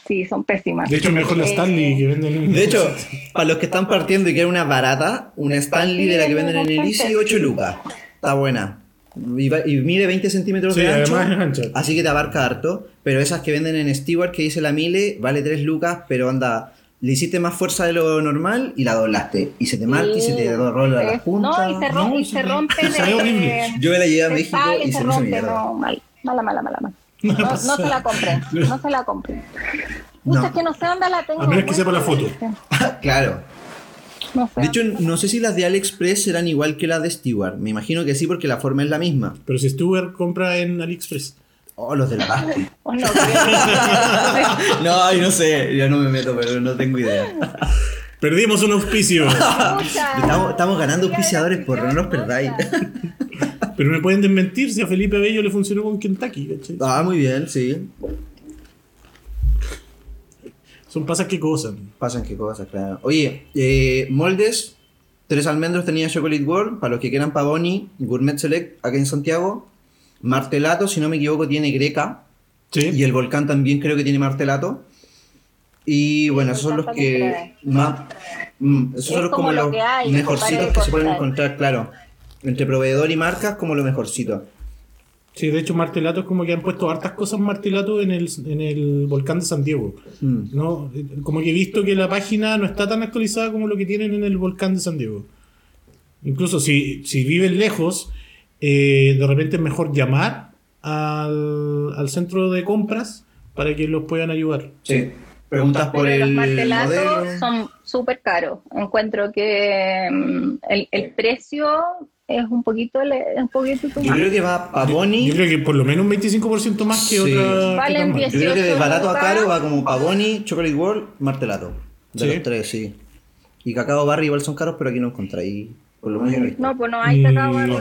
Sí, son pésimas. De hecho, mejor la Eh, Stanley que venden. De hecho, para los que están partiendo y quieren una barata, una Stanley de la que venden en el Easy, 8 lucas. Está buena. Y, va- y mide 20 centímetros Sí, de ancho, además es ancha. así que te abarca harto. Pero esas que venden en Stewart, que dice la Mile, vale 3 lucas, pero anda, le hiciste más fuerza de lo normal y la doblaste. Y se te marca y se te rola las Es- puntas. No, y se, rom- No, y se rompe se ve de- horrible. Yo me la llevé a México y se se me hizo rompe, no, mal. Mala, mala, mala, mala. No, no se la compren, no se la No. es que no sé dónde la tengo. A menos que sepa la foto. claro. No sé. De hecho, no sé si las de AliExpress serán igual que las de Stewart. Me imagino que sí, porque la forma es la misma. Pero si Stuart compra en AliExpress. Oh, los de la Basti. Oh, no. No, ay, no sé, yo no me meto, pero no tengo idea. Perdimos un auspicio. Estamos, estamos ganando auspiciadores, por no nos perdáis. Pero me pueden desmentir si a Felipe Bello le funcionó con Kentucky, ¿cachai? Ah, muy bien, sí. Son pasas que cosas. Pasan qué cosas, claro. Oye, eh, moldes, tres almendros tenía Chocolate World, para los que quieran Pavoni, Gourmet Select, acá en Santiago. Martelato, si no me equivoco, tiene Greca. Sí. Y el volcán también creo que tiene martelato. Y bueno, esos son los que más. mm, esos Es son los como como lo los que hay, mejorcitos que se pueden encontrar. encontrar, claro. Entre proveedor y marcas, como lo mejorcito. Sí, de hecho, Martelato es como que han puesto hartas cosas Martelato en el, en el volcán de San Diego. Mm. ¿no? Como que he visto que la página no está tan actualizada como lo que tienen en el volcán de San Diego. Incluso si, si viven lejos, eh, de repente es mejor llamar al, al centro de compras para que los puedan ayudar. Sí. Preguntas por Pero los el martelatos modelo. son súper caros. Encuentro que mm, el, el precio es un poquito, le- un poquito Yo much. creo que va Pavoni. Yo creo que por lo menos un 25% más que Sí. otra. que Valen marca. Yo creo que de 18 barato a caro va como Pavoni, Chocolate World, Martelato. De Sí. los tres, sí. Y Cacao Barry igual son caros, pero aquí no encontráis. Por lo menos no pues no hay Mm, cacao no.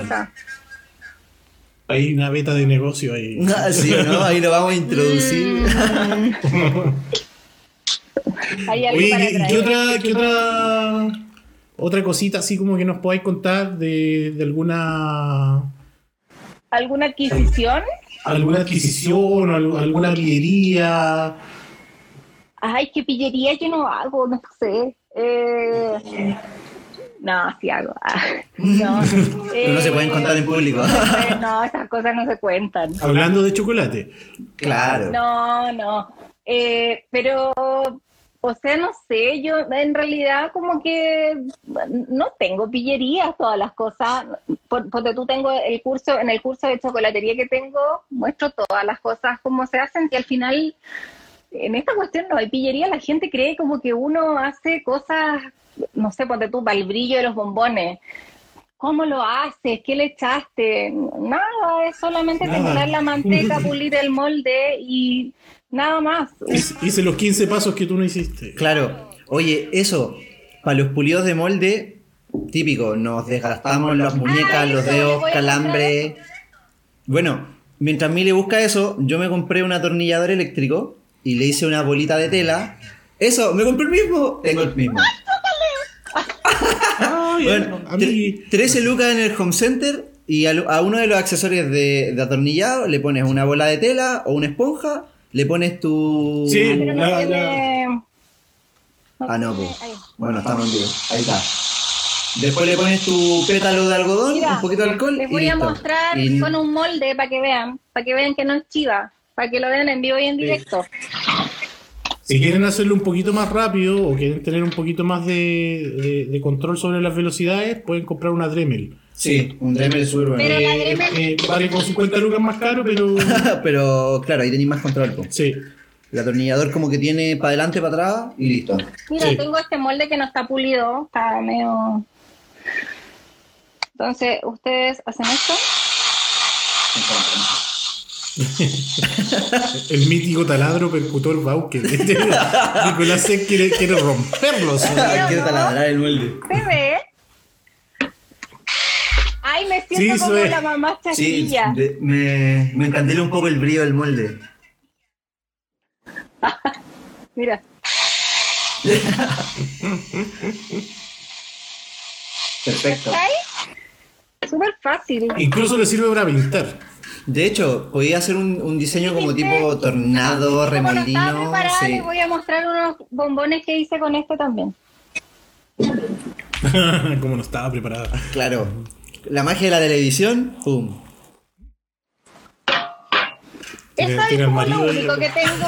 Hay una beta de negocio ahí. Ah, sí, ¿no? Ahí lo vamos a introducir. Hay algo Oye, para ¿y qué otra, qué otra, otra cosita así como que nos podáis contar de, de alguna ¿Alguna adquisición? alguna adquisición alguna pillería? Ay, qué pillería yo no hago, no sé. Eh, no, sí hago. Ah, no, Pero no se pueden Eh, contar en público. No, esas cosas no se cuentan. Hablando de chocolate. Claro. No, no. Eh, pero, o sea, no sé, yo en realidad como que no tengo pillerías todas las cosas. por- porque tú tengo el curso, en el curso de chocolatería que tengo, muestro todas las cosas como se hacen y al final, en esta cuestión no hay pillería, la gente cree como que uno hace cosas, no sé, ponte tú, para el brillo de los bombones. ¿Cómo lo haces? ¿Qué le echaste? Nada, es solamente temperar la manteca, pulir el molde y nada más. Hice los 15 pasos que tú no hiciste. Claro. Oye, eso, para los pulidos de molde, típico, nos desgastamos las muñecas, Ah, los dedos, calambre. Bueno, mientras Mile busca eso, yo me compré un atornillador eléctrico y le hice una bolita de tela. Eso, me compré el mismo. Tengo el mismo. Ay, Bueno, a mí. tre- 13 lucas en el home center y a, uno de los accesorios de, de atornillado le pones una bola de tela o una esponja, le pones tu... Sí. Pero no La- tiene- Ah, no, pues. Bueno, estamos en vivo. Ahí está. Después le pones tu pétalo de algodón, Mira, un poquito de alcohol Les y voy a listo. mostrar Y- con un molde para que vean, para que vean que no es chiva, para que lo vean en vivo y en directo. Si quieren hacerlo un poquito más rápido o quieren tener un poquito más de, de- de control sobre las velocidades, pueden comprar una Dremel. Sí, un Dremel súper bueno. Pero la Dremel- eh, vale con 50 lucas más caro, pero Pero claro, ahí tenéis más control. po. sí. El atornillador como que tiene para adelante, para atrás y listo. Mira, Sí. tengo este molde que no está pulido, está medio... Entonces, ustedes hacen esto. El mítico taladro percutor Bauker. Nicolás quiere, quiere romperlos. Quiero no? taladrar el molde. ¿Se ve? Ay, me siento Sí, como la mamá Sí, chaquilla. de- me, me encandela un poco el brillo del molde. Mira. Perfecto. Súper fácil. Incluso le sirve para pintar. De hecho, podía hacer un, un diseño como tipo tornado, Como no estaba remolino. preparada, sí. les voy a mostrar unos bombones que hice con este también. Como no estaba preparada. Claro. La magia de la televisión, ¡pum! Eso es como lo único que tengo.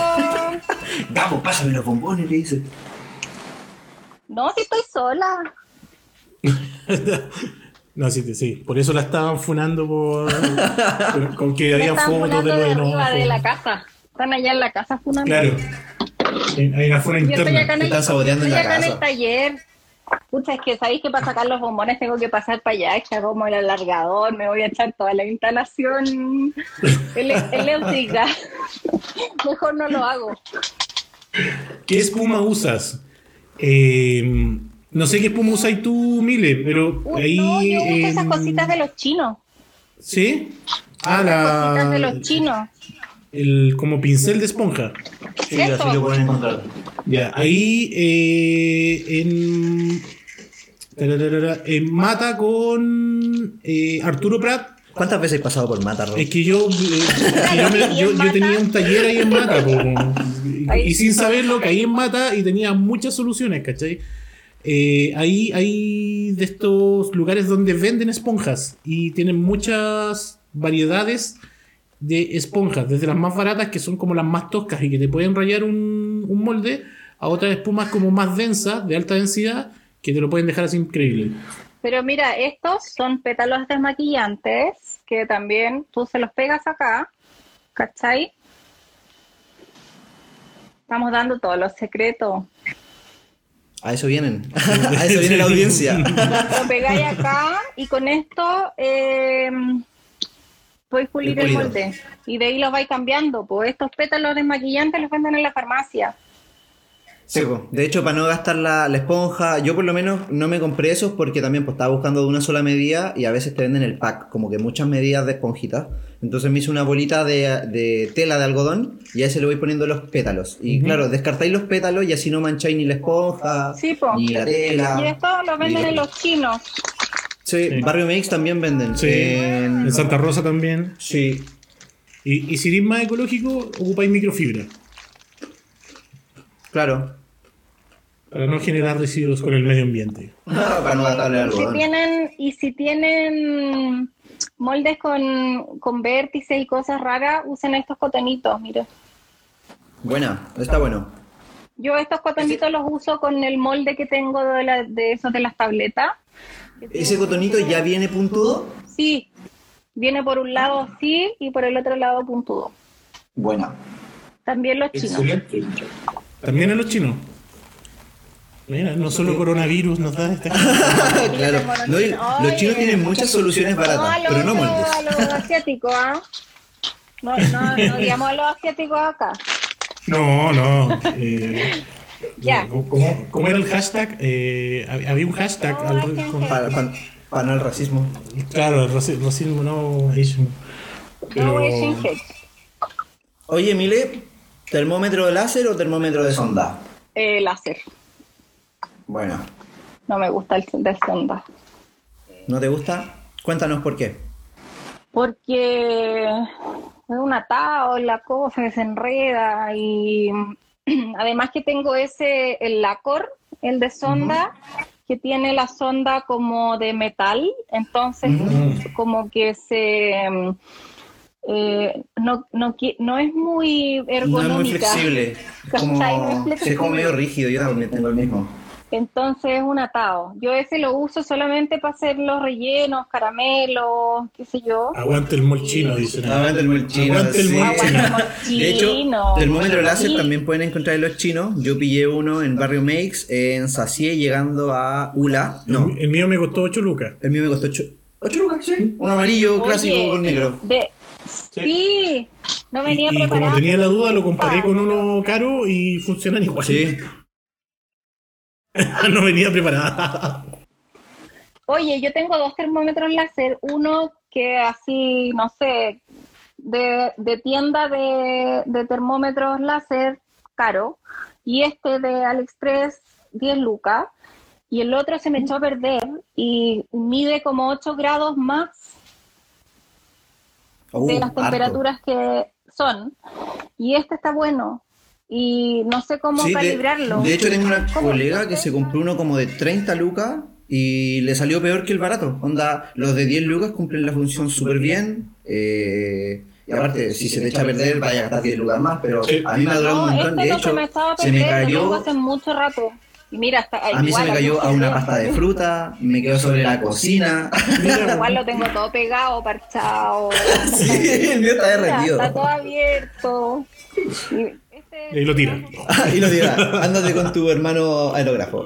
Vamos, pásame los bombones, le dice. No, si estoy sola. No, sí, sí. Por eso la estaban funando por, por- con que había fotos de de los arriba de la casa. Están allá en la casa funando. Claro. Hay una funa acá interna. en el, están saboteando en estoy la acá en casa. el taller. Pucha, es que sabéis que para sacar los bombones tengo que pasar para allá, echar como el alargador, me voy a echar toda la instalación eléctrica. Mejor no lo hago. ¿Qué espuma usas? Eh, no sé qué espuma usas tú, Mile, pero Uy, ahí. no, yo uso esas cositas de los chinos. ¿Sí? Ah, Cositas de la. los chinos. El, como pincel de esponja. Sí, Eso. así lo pueden encontrar. Ya, ahí eh, en, en Mata con eh, Arturo Prat. ¿Cuántas veces he pasado por Mata, Rob? Es que yo, eh, yo, me- yo- yo tenía un taller ahí en Mata, po, y, y sin saberlo caí en Mata y tenía muchas soluciones, ¿cachai? Eh, ahí hay de estos lugares donde venden esponjas y tienen muchas variedades de esponjas, desde las más baratas que son como las más toscas y que te pueden rayar un, un molde, a otras espumas como más densas, de alta densidad, que te lo pueden dejar así increíble. Pero mira, estos son pétalos desmaquillantes que también tú se los pegas acá, ¿cachai? Estamos dando todos los secretos. A eso vienen. a eso viene la audiencia. Lo pegáis acá y con esto eh, pulir El el, molde. Y de ahí los vais cambiando. Pues estos pétalos desmaquillantes los venden en la farmacia. Sí, po. de hecho, para no gastar la, la esponja, yo por lo menos no me compré esos porque también pues, estaba buscando de una sola medida y a veces te venden el pack, como que muchas medidas de esponjita. Entonces me hice una bolita de, de tela de algodón y a ese le voy poniendo los pétalos. Y claro, descartáis los pétalos y así no mancháis ni la esponja, Sí, po. ni la tela. Y esto lo venden ni- en los chinos. Sí, Sí. Barrio Mix también venden. Sí, En- en Santa Rosa también. Sí, Y, y si eres más ecológico, ocupáis microfibra. Claro. Para no generar residuos con el medio ambiente. para no gastarle Y si tienen, y si tienen moldes con, con vértices y cosas raras, usen estos cotonitos, mire. Buena, está bueno. Yo estos cotonitos los uso con el molde que tengo de, la- de esos de las tabletas ¿Ese cotonito ya viene puntudo? Sí, viene por un lado así y por el otro lado puntudo. Buena. También los chinos. Excelente. También a los chinos. Mira, no solo coronavirus nos da esta. claro. No, y los chinos tienen muchas soluciones baratas, a pero no a moldes. los asiáticos, ¿ah? No, no, no digamos a los asiáticos acá. No, no. eh, Ya. ¿cómo, cómo- cómo era el hashtag? Eh, hab- había un hashtag. No, al- con- Para, para- el racismo. claro, el raci- racismo no Asian. No Pero- Asian hate. Oye, Mile, ¿termómetro de láser o termómetro de sonda? Eh, láser. Bueno, No me gusta el de sonda. ¿no te gusta? Cuéntanos por qué. Porque es un atado la cosa que se enreda y además que tengo ese, el lacor, el de sonda, que tiene la sonda como de metal, entonces como que se... eh, no, no, no es muy No es muy ergonómica. flexible. Como, es sí, es como medio rígido. Yo también tengo el mismo. Entonces es un atado. Yo ese lo uso solamente para hacer los rellenos, caramelos, qué sé yo. Aguante el molchino, dicen. Aguante el molchino. Aguante el sí. molchino. El De hecho, molchino. termómetro láser Sí. también pueden encontrar en los chinos. Yo pillé uno en Barrio Makes, en Sacie, llegando a Ula. No, El mío me costó 8 lucas. el mío me costó 8, lucas, sí. Un amarillo Oye, clásico con negro. de- sí, no Y, venía y como preparado. tenía la duda, lo comparé con uno caro y funcionan igual. Sí. no venía preparada. Oye, yo tengo dos termómetros láser, uno que así, no sé, de, de tienda de, de termómetros láser caro, y este de AliExpress 10 lucas, y el otro se me echó a perder y mide como 8 grados más Uh, de las harto. temperaturas que son, y este está bueno, y no sé cómo Sí, calibrarlo. de hecho, tengo una colega que se compró uno como de 30 lucas y le salió peor que el barato. Onda, los de 10 lucas cumplen la función súper bien. eh, y aparte, si se te echa a perder, vaya a gastar 10 lucas más. Pero Sí. a mí me ha durado No, un montón. este De hecho, se me se me cayó. hace mucho rato. Y mira, hasta A mí se me cayó a una pasta de fruta, me quedó sobre la cocina. Igual lo tengo todo pegado, parchado. Sí, el mío está derretido. Está todo abierto. Y este- Y lo tira. y lo dirá, ándate con tu hermano aerógrafo.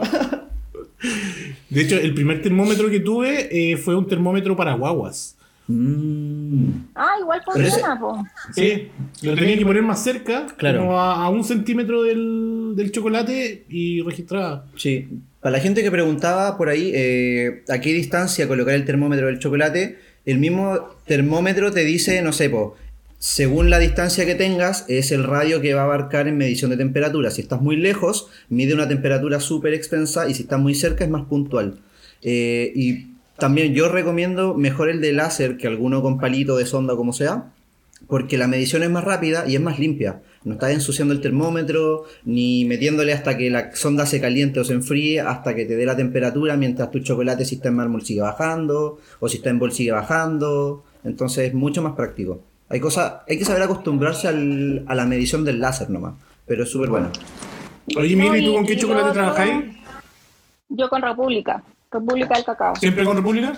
De hecho, el primer termómetro que tuve eh, fue un termómetro para guaguas. Mm. Ah, igual funciona, po. Sí, lo tenía que poner más cerca, Claro. como a, a un centímetro del, del chocolate y registraba. Sí, para la gente que preguntaba por ahí eh, a qué distancia colocar el termómetro del chocolate, el mismo termómetro te dice, no sé, po, según la distancia que tengas, es el radio que va a abarcar en medición de temperatura. Si estás muy lejos, mide una temperatura súper extensa y si estás muy cerca es más puntual. Eh, y también yo recomiendo mejor el de láser que alguno con palito de sonda como sea, porque la medición es más rápida y es más limpia. No estás ensuciando el termómetro, ni metiéndole hasta que la sonda se caliente o se enfríe, hasta que te dé la temperatura, mientras tu chocolate si está en mármol sigue bajando, o si está en bol sigue bajando. Entonces es mucho más práctico. Hay, cosa, hay que saber acostumbrarse al- a la medición del láser nomás, pero es súper bueno. Oye, ¿y tú con qué chocolate trabajáis? Yo con República. República del Cacao. ¿Siempre con República?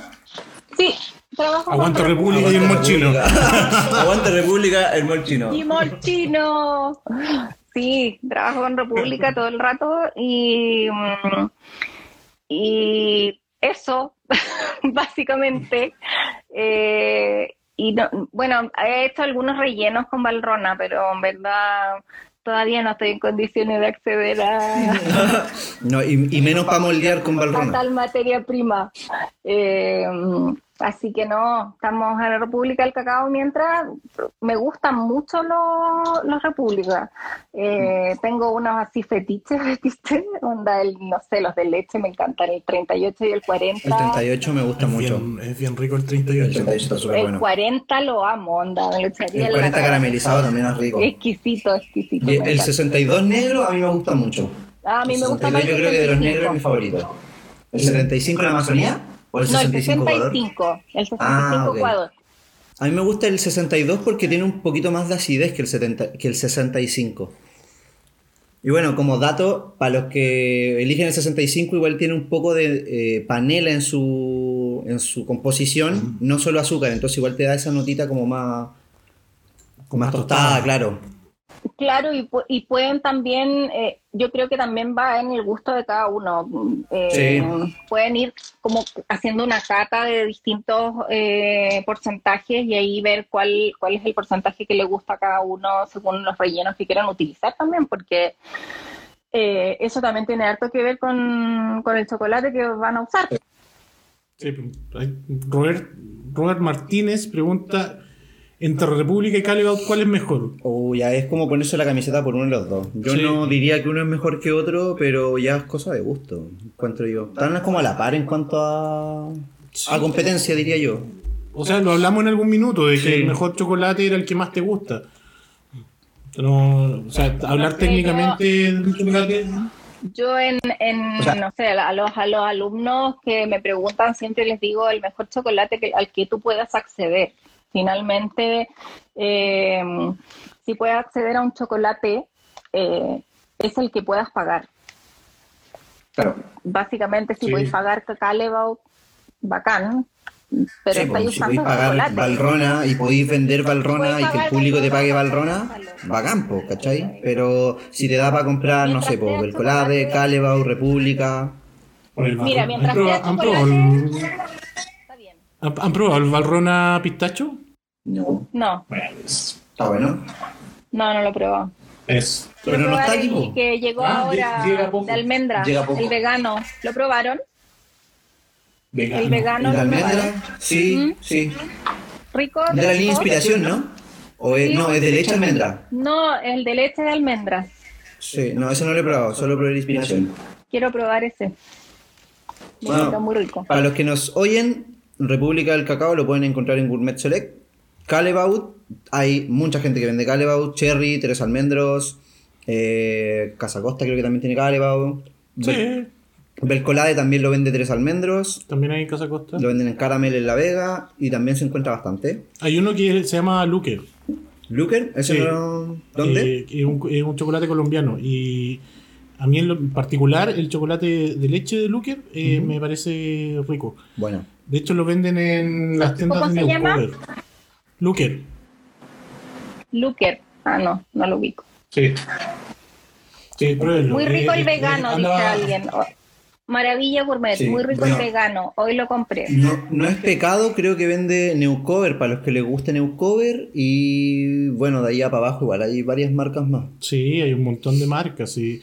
Sí, trabajo con Aguanta República. República y el molchino. Aguante República, el molchino. Y Molchino. Sí, trabajo con República todo el rato y, mm, y eso, básicamente. Eh, y no- bueno, he hecho algunos rellenos con Valrona, pero en verdad todavía no estoy en condiciones de acceder a, No, y, y menos para moldear con balrona. tal materia prima. Eh, así que no, estamos en la República del Cacao mientras me gustan mucho los, los Repúblicas. Eh, tengo unos así fetiches, ¿viste? Onda, el, no sé, los de leche me encantan, el 38 y el 40. El 38 me gusta Es mucho. bien, es bien rico el El 38. 38 está súper El bueno. 40 lo amo, onda, me lo echaría El en la 40 cara. caramelizado también es rico. Exquisito, exquisito. Y me el encanta. 62 negro a mí me gusta mucho. Ah, a mí El me gusta 62 más yo el creo que de los 75. negros es mi favorito. ¿El 75 en Amazonía? ¿O el No, el 65 Ecuador? 65. El 65 Ah. Ecuador. A mí me gusta el 62 porque tiene un poquito más de acidez que el, 70, que el 65. Y bueno, como dato, para los que eligen el 65, igual tiene un poco de eh, panela en su, en su composición, no solo azúcar, entonces igual te da esa notita como más, Como más más tostada, tostada. claro. Claro, y, pu- y pueden también, eh, yo creo que también va en el gusto de cada uno. Eh, Pueden ir como haciendo una cata de distintos eh, porcentajes y ahí ver cuál, cuál es el porcentaje que le gusta a cada uno según los rellenos que quieran utilizar también, porque eh, eso también tiene harto que ver con, con el chocolate que van a usar. Sí, Robert, Robert Martínez pregunta: entre República y Callebaut, ¿cuál es mejor? O ya es como ponerse la camiseta por uno de los dos. Yo Sí. no diría que uno es mejor que otro, pero ya es cosa de gusto, encuentro yo. Están como a la par en cuanto a, a competencia, diría yo. O sea, lo hablamos en algún minuto de que Sí. el mejor chocolate era el que más te gusta. No, o sea, hablar técnicamente del chocolate. Yo en, en O sea- no sé, a los, a los alumnos que me preguntan siempre les digo el mejor chocolate que, al que tú puedas acceder. Finalmente, eh, si puedes acceder a un chocolate, eh, es el que puedas pagar. Claro. Básicamente, si Sí. podéis pagar Cacalebao, bacán, pero Sí, estáis pues, si usando podéis pagar chocolate. Valrona y podéis vender Valrona y que el público te pague Valrona, Valrona, págalo. bacán, po, ¿cachai? Pero si te da para comprar, no sé, pues, sea Belcolade, chocolate. Calebau, República. Mira, mientras ¿Han probado, sea chocolate- el. Han- probado el Valrona pistacho? No, No, está bueno. no, no lo he probado. Es. Pero no está aquí, que llegó Ah, ahora llega poco. de almendra, Llega poco. el vegano. ¿Lo probaron? vegano. El vegano ¿El almendra? Sí, ¿Mm? sí. ¿Rico? De la línea. Inspiración, ¿no? O es, Sí. no, es de leche almendra. No, el de leche de almendra. Sí, no, ese no lo he probado, solo probé la inspiración. Quiero probar ese. Me Bueno. está muy rico. Para los que nos oyen, República del Cacao lo pueden encontrar en Gourmet Select. Calebaut, hay mucha gente que vende Calebaut, Cherry, Tres Almendros, eh, Casa Costa creo que también tiene Calebaut. Bel- Sí, Belcolade también lo vende Tres Almendros, también hay en Casa Costa. lo venden en Caramel en La Vega y también se encuentra bastante. Hay uno que se llama Luker. Luker, ese Sí. no... ¿Dónde? Eh, es, un, es un chocolate colombiano. Y a mí en lo particular, el chocolate de leche de Luker eh, me parece rico. Bueno, De hecho, lo venden en las tiendas ¿Cómo de se llama? Luker. Luker. Ah, no, no lo ubico. Sí. Sí, pruébenlo. Muy rico Eh, el eh, vegano, dice andaba- alguien. Oh, Maravilla gourmet, Sí, muy rico bueno. el vegano. Hoy lo compré. no, no es pecado, creo que vende Neucover para los que les guste Neucover y bueno, de ahí a para abajo igual hay varias marcas más. Sí, hay un montón de marcas. Y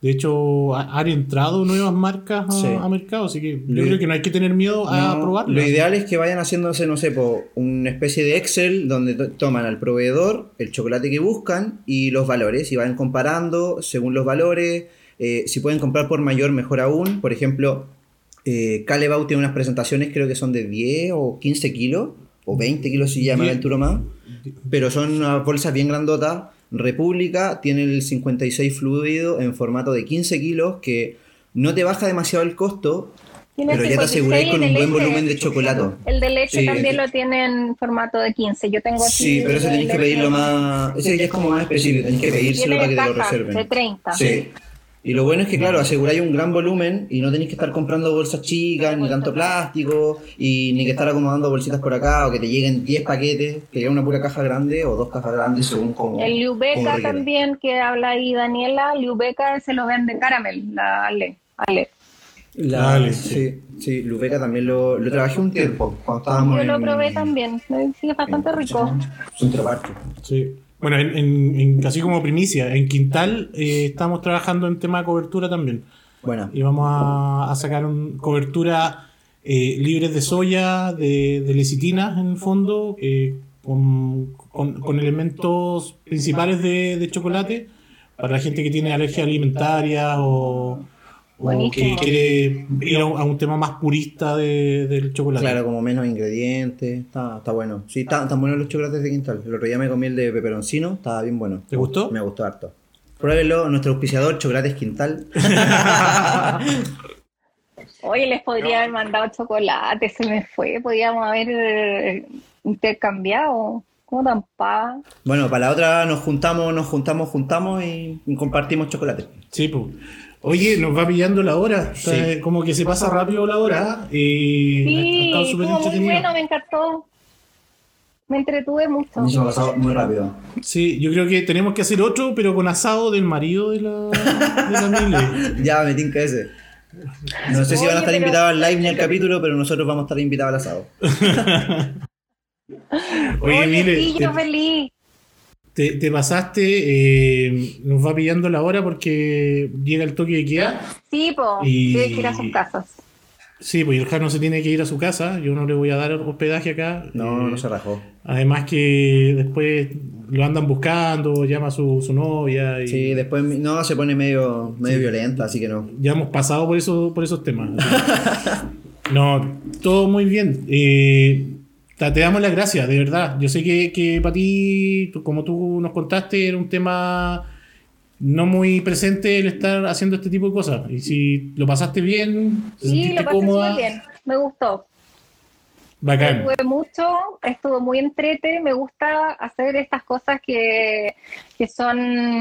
de hecho, ha- han entrado nuevas marcas a, Sí. a mercado. Así que yo creo que no hay que tener miedo a No, probarlo. Lo ideal es que vayan haciéndose, no sé, po, una especie de Excel donde to- toman al proveedor, el chocolate que buscan y los valores y van comparando según los valores. Eh, si pueden comprar por mayor, mejor aún. Por ejemplo, eh, Calebau tiene unas presentaciones, creo que son de 10 o 15 kilos, o 20 kilos si ya me 10. aventuro más, pero son unas bolsas bien grandotas. República tiene el 56 fluido en formato de 15 kilos que no te baja demasiado el costo, pero ya te 56 aseguráis con un buen leche. volumen de chocolate. El de leche Sí, también lo tiene en formato de 15. Yo tengo aquí. Sí, pero ese el tenéis que pedirlo más. Ese ya es como más específico, tenéis que pedírselo para que te lo reserven. de 30. Sí. Y lo bueno es que, claro, aseguráis un gran volumen y no tenéis que estar comprando bolsas chicas, ni tanto plástico, y ni que estar acomodando bolsitas por acá, o que te lleguen 10 paquetes, que llega una pura caja grande o dos cajas grandes según como. El Liubeca también, que habla ahí Daniela, Liubeca se lo vende Caramel, la Ale. Ale. La- Dale, sí, sí, Lubeca también lo, lo trabajé un tiempo, cuando estábamos Yo lo en- probé también, sí, es bastante rico. Centro Parque. Sí. Bueno, en, en- en- casi como primicia, en Quintal eh, estamos trabajando en tema de cobertura también. Bueno, Y vamos a, a sacar un, cobertura eh, libres de soya, de, de lecitina en el fondo, eh, con, con- con elementos principales de, de chocolate para la gente que tiene alergia alimentaria o, o que quiere ir a un, a un tema más purista de- del chocolate. Claro, como menos ingredientes, está, está bueno. Sí, está- están buenos los chocolates de Quintal. El otro día me comí el de peperoncino, estaba bien bueno. ¿Te gustó? Me gustó harto. Pruébelo, nuestro auspiciador, Chocolates Quintal. Oye, les podría haber mandado chocolate, se me fue, podíamos haber eh, intercambiado. ¿Cómo tan pava? Bueno, para la otra nos juntamos, nos juntamos, juntamos y compartimos chocolate. Sí, pues. Oye, nos va pillando la hora. Sí. O sea, Como que se pasa rápido la hora. Y Sí, ha estuvo muy bueno, me encantó. Me entretuve mucho. Me ha pasado muy rápido. Sí, yo creo que tenemos que hacer otro, pero con asado del marido de la, de la Mile. Ya, me tinca ese. No sé si van a estar invitados al live ni al capítulo, pero nosotros vamos a estar invitados al asado. Oye, Oye, Mile, sí, yo feliz. Te- te pasaste, eh, nos va pillando la hora porque llega el toque de queda. Sí, po, Y- tiene que ir a sus casas. Sí, pues el Jano se tiene que ir a su casa. Yo no le voy a dar hospedaje acá. No, Eh, no se rajó. Además que después lo andan buscando, llama a su, su novia. Y Sí, después no se pone medio, medio violenta, así que no. Ya hemos pasado por, eso, por esos temas. no, todo muy bien. Eh, te damos las gracias, de verdad. Yo sé que, que para ti, como tú nos contaste, era un tema no muy presente el estar haciendo este tipo de cosas. Y si lo pasaste bien, te Sí, lo pasé cómoda, bien. Me gustó. bacán. Me mucho, estuvo muy entrete, me gusta hacer estas cosas que, que son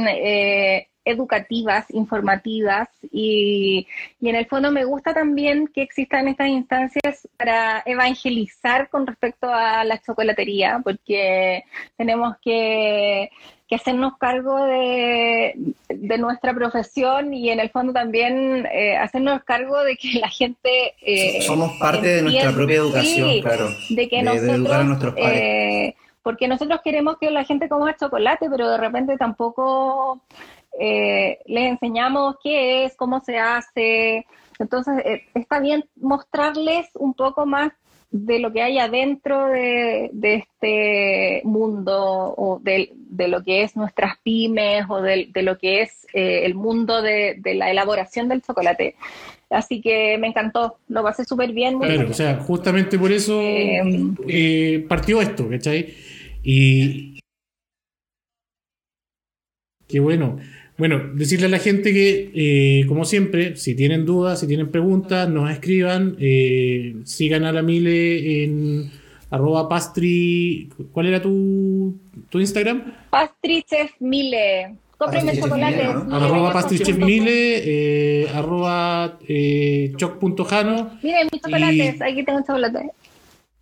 eh, educativas, informativas y, y en el fondo me gusta también que existan estas instancias para evangelizar con respecto a la chocolatería, porque tenemos que, que hacernos cargo de, de nuestra profesión y en el fondo también eh, hacernos cargo de que la gente... eh, Somos parte de nuestra propia educación, Sí, claro. de que de- de nosotros, educar a nuestros pares. eh, porque nosotros queremos que la gente coma chocolate, pero de repente tampoco eh, les enseñamos qué es, cómo se hace. Entonces, eh, está bien mostrarles un poco más de lo que hay adentro de, de este mundo o de, de lo que es nuestras pymes o de, de lo que es eh, el mundo de, la elaboración del chocolate. Así que me encantó, lo pasé súper bien. Claro, bien. o sea, justamente por eso eh, partió esto, ¿cachai? Y. Qué bueno. Bueno, decirle a la gente que, eh, como siempre, si tienen dudas, si tienen preguntas, nos escriban. eh, sigan a la Mile en arroba pastri. ¿Cuál era tu, tu Instagram? Pastry Chef Mile. Cómpreme Pastry Chef chocolate. Mile, ¿no? Mile, arroba pastrichefmile, eh, arroba eh, choc.jano. Miren mis chocolates, Y- aquí tengo chocolate.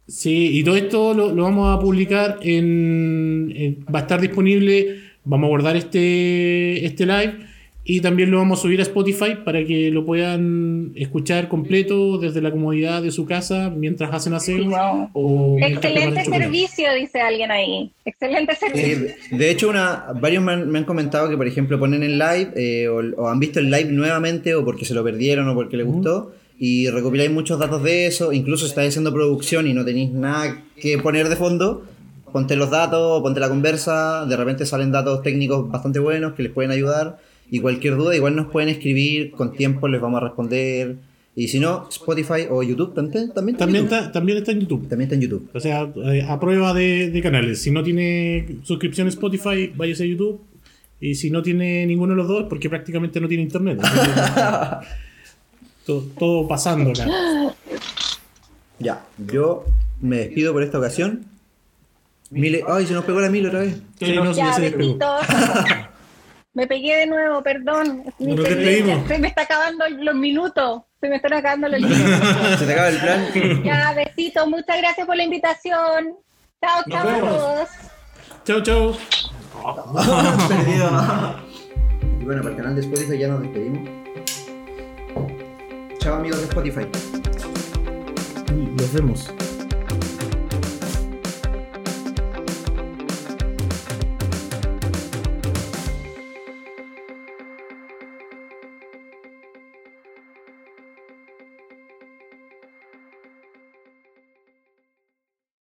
Sí, y todo esto lo, lo vamos a publicar en, en- Va a estar disponible. Vamos a guardar este, este live y también lo vamos a subir a Spotify para que lo puedan escuchar completo desde la comodidad de su casa mientras hacen aseo. Wow. o Excelente servicio, dice alguien ahí. Excelente servicio. Sí, de hecho, una, varios me han, me han comentado que, por ejemplo, ponen el live eh, o, o han visto el live nuevamente o porque se lo perdieron o porque les gustó y recopiláis muchos datos de eso. Incluso si estáis haciendo producción y no tenéis nada que poner de fondo, ponte los datos, ponte la conversa. De repente salen datos técnicos bastante buenos que les pueden ayudar. Y cualquier duda, igual nos pueden escribir con tiempo, les vamos a responder. Y si no, Spotify o YouTube también. También, está en También YouTube. está, también está en YouTube. También está en YouTube. O sea, eh, a prueba de, de canales. Si no tiene suscripción a Spotify, váyase a YouTube. Y si no tiene ninguno de los dos, porque prácticamente no tiene internet. todo, todo pasando acá. Ya, yo me despido por esta ocasión. Mile, ay, se nos pegó la mil otra vez. Sí, no, ya, se besitos. Me pegué de nuevo, perdón. Nos tendencia. despedimos. Se me está acabando los minutos. Se me están acabando los minutos. Se te acaba el plan. ya, besitos. Muchas gracias por la invitación. Chao, chao a todos. Chau, chau. Perdido. Y bueno, para el canal de Spotify ya nos despedimos. Chao amigos de Spotify. Nos vemos.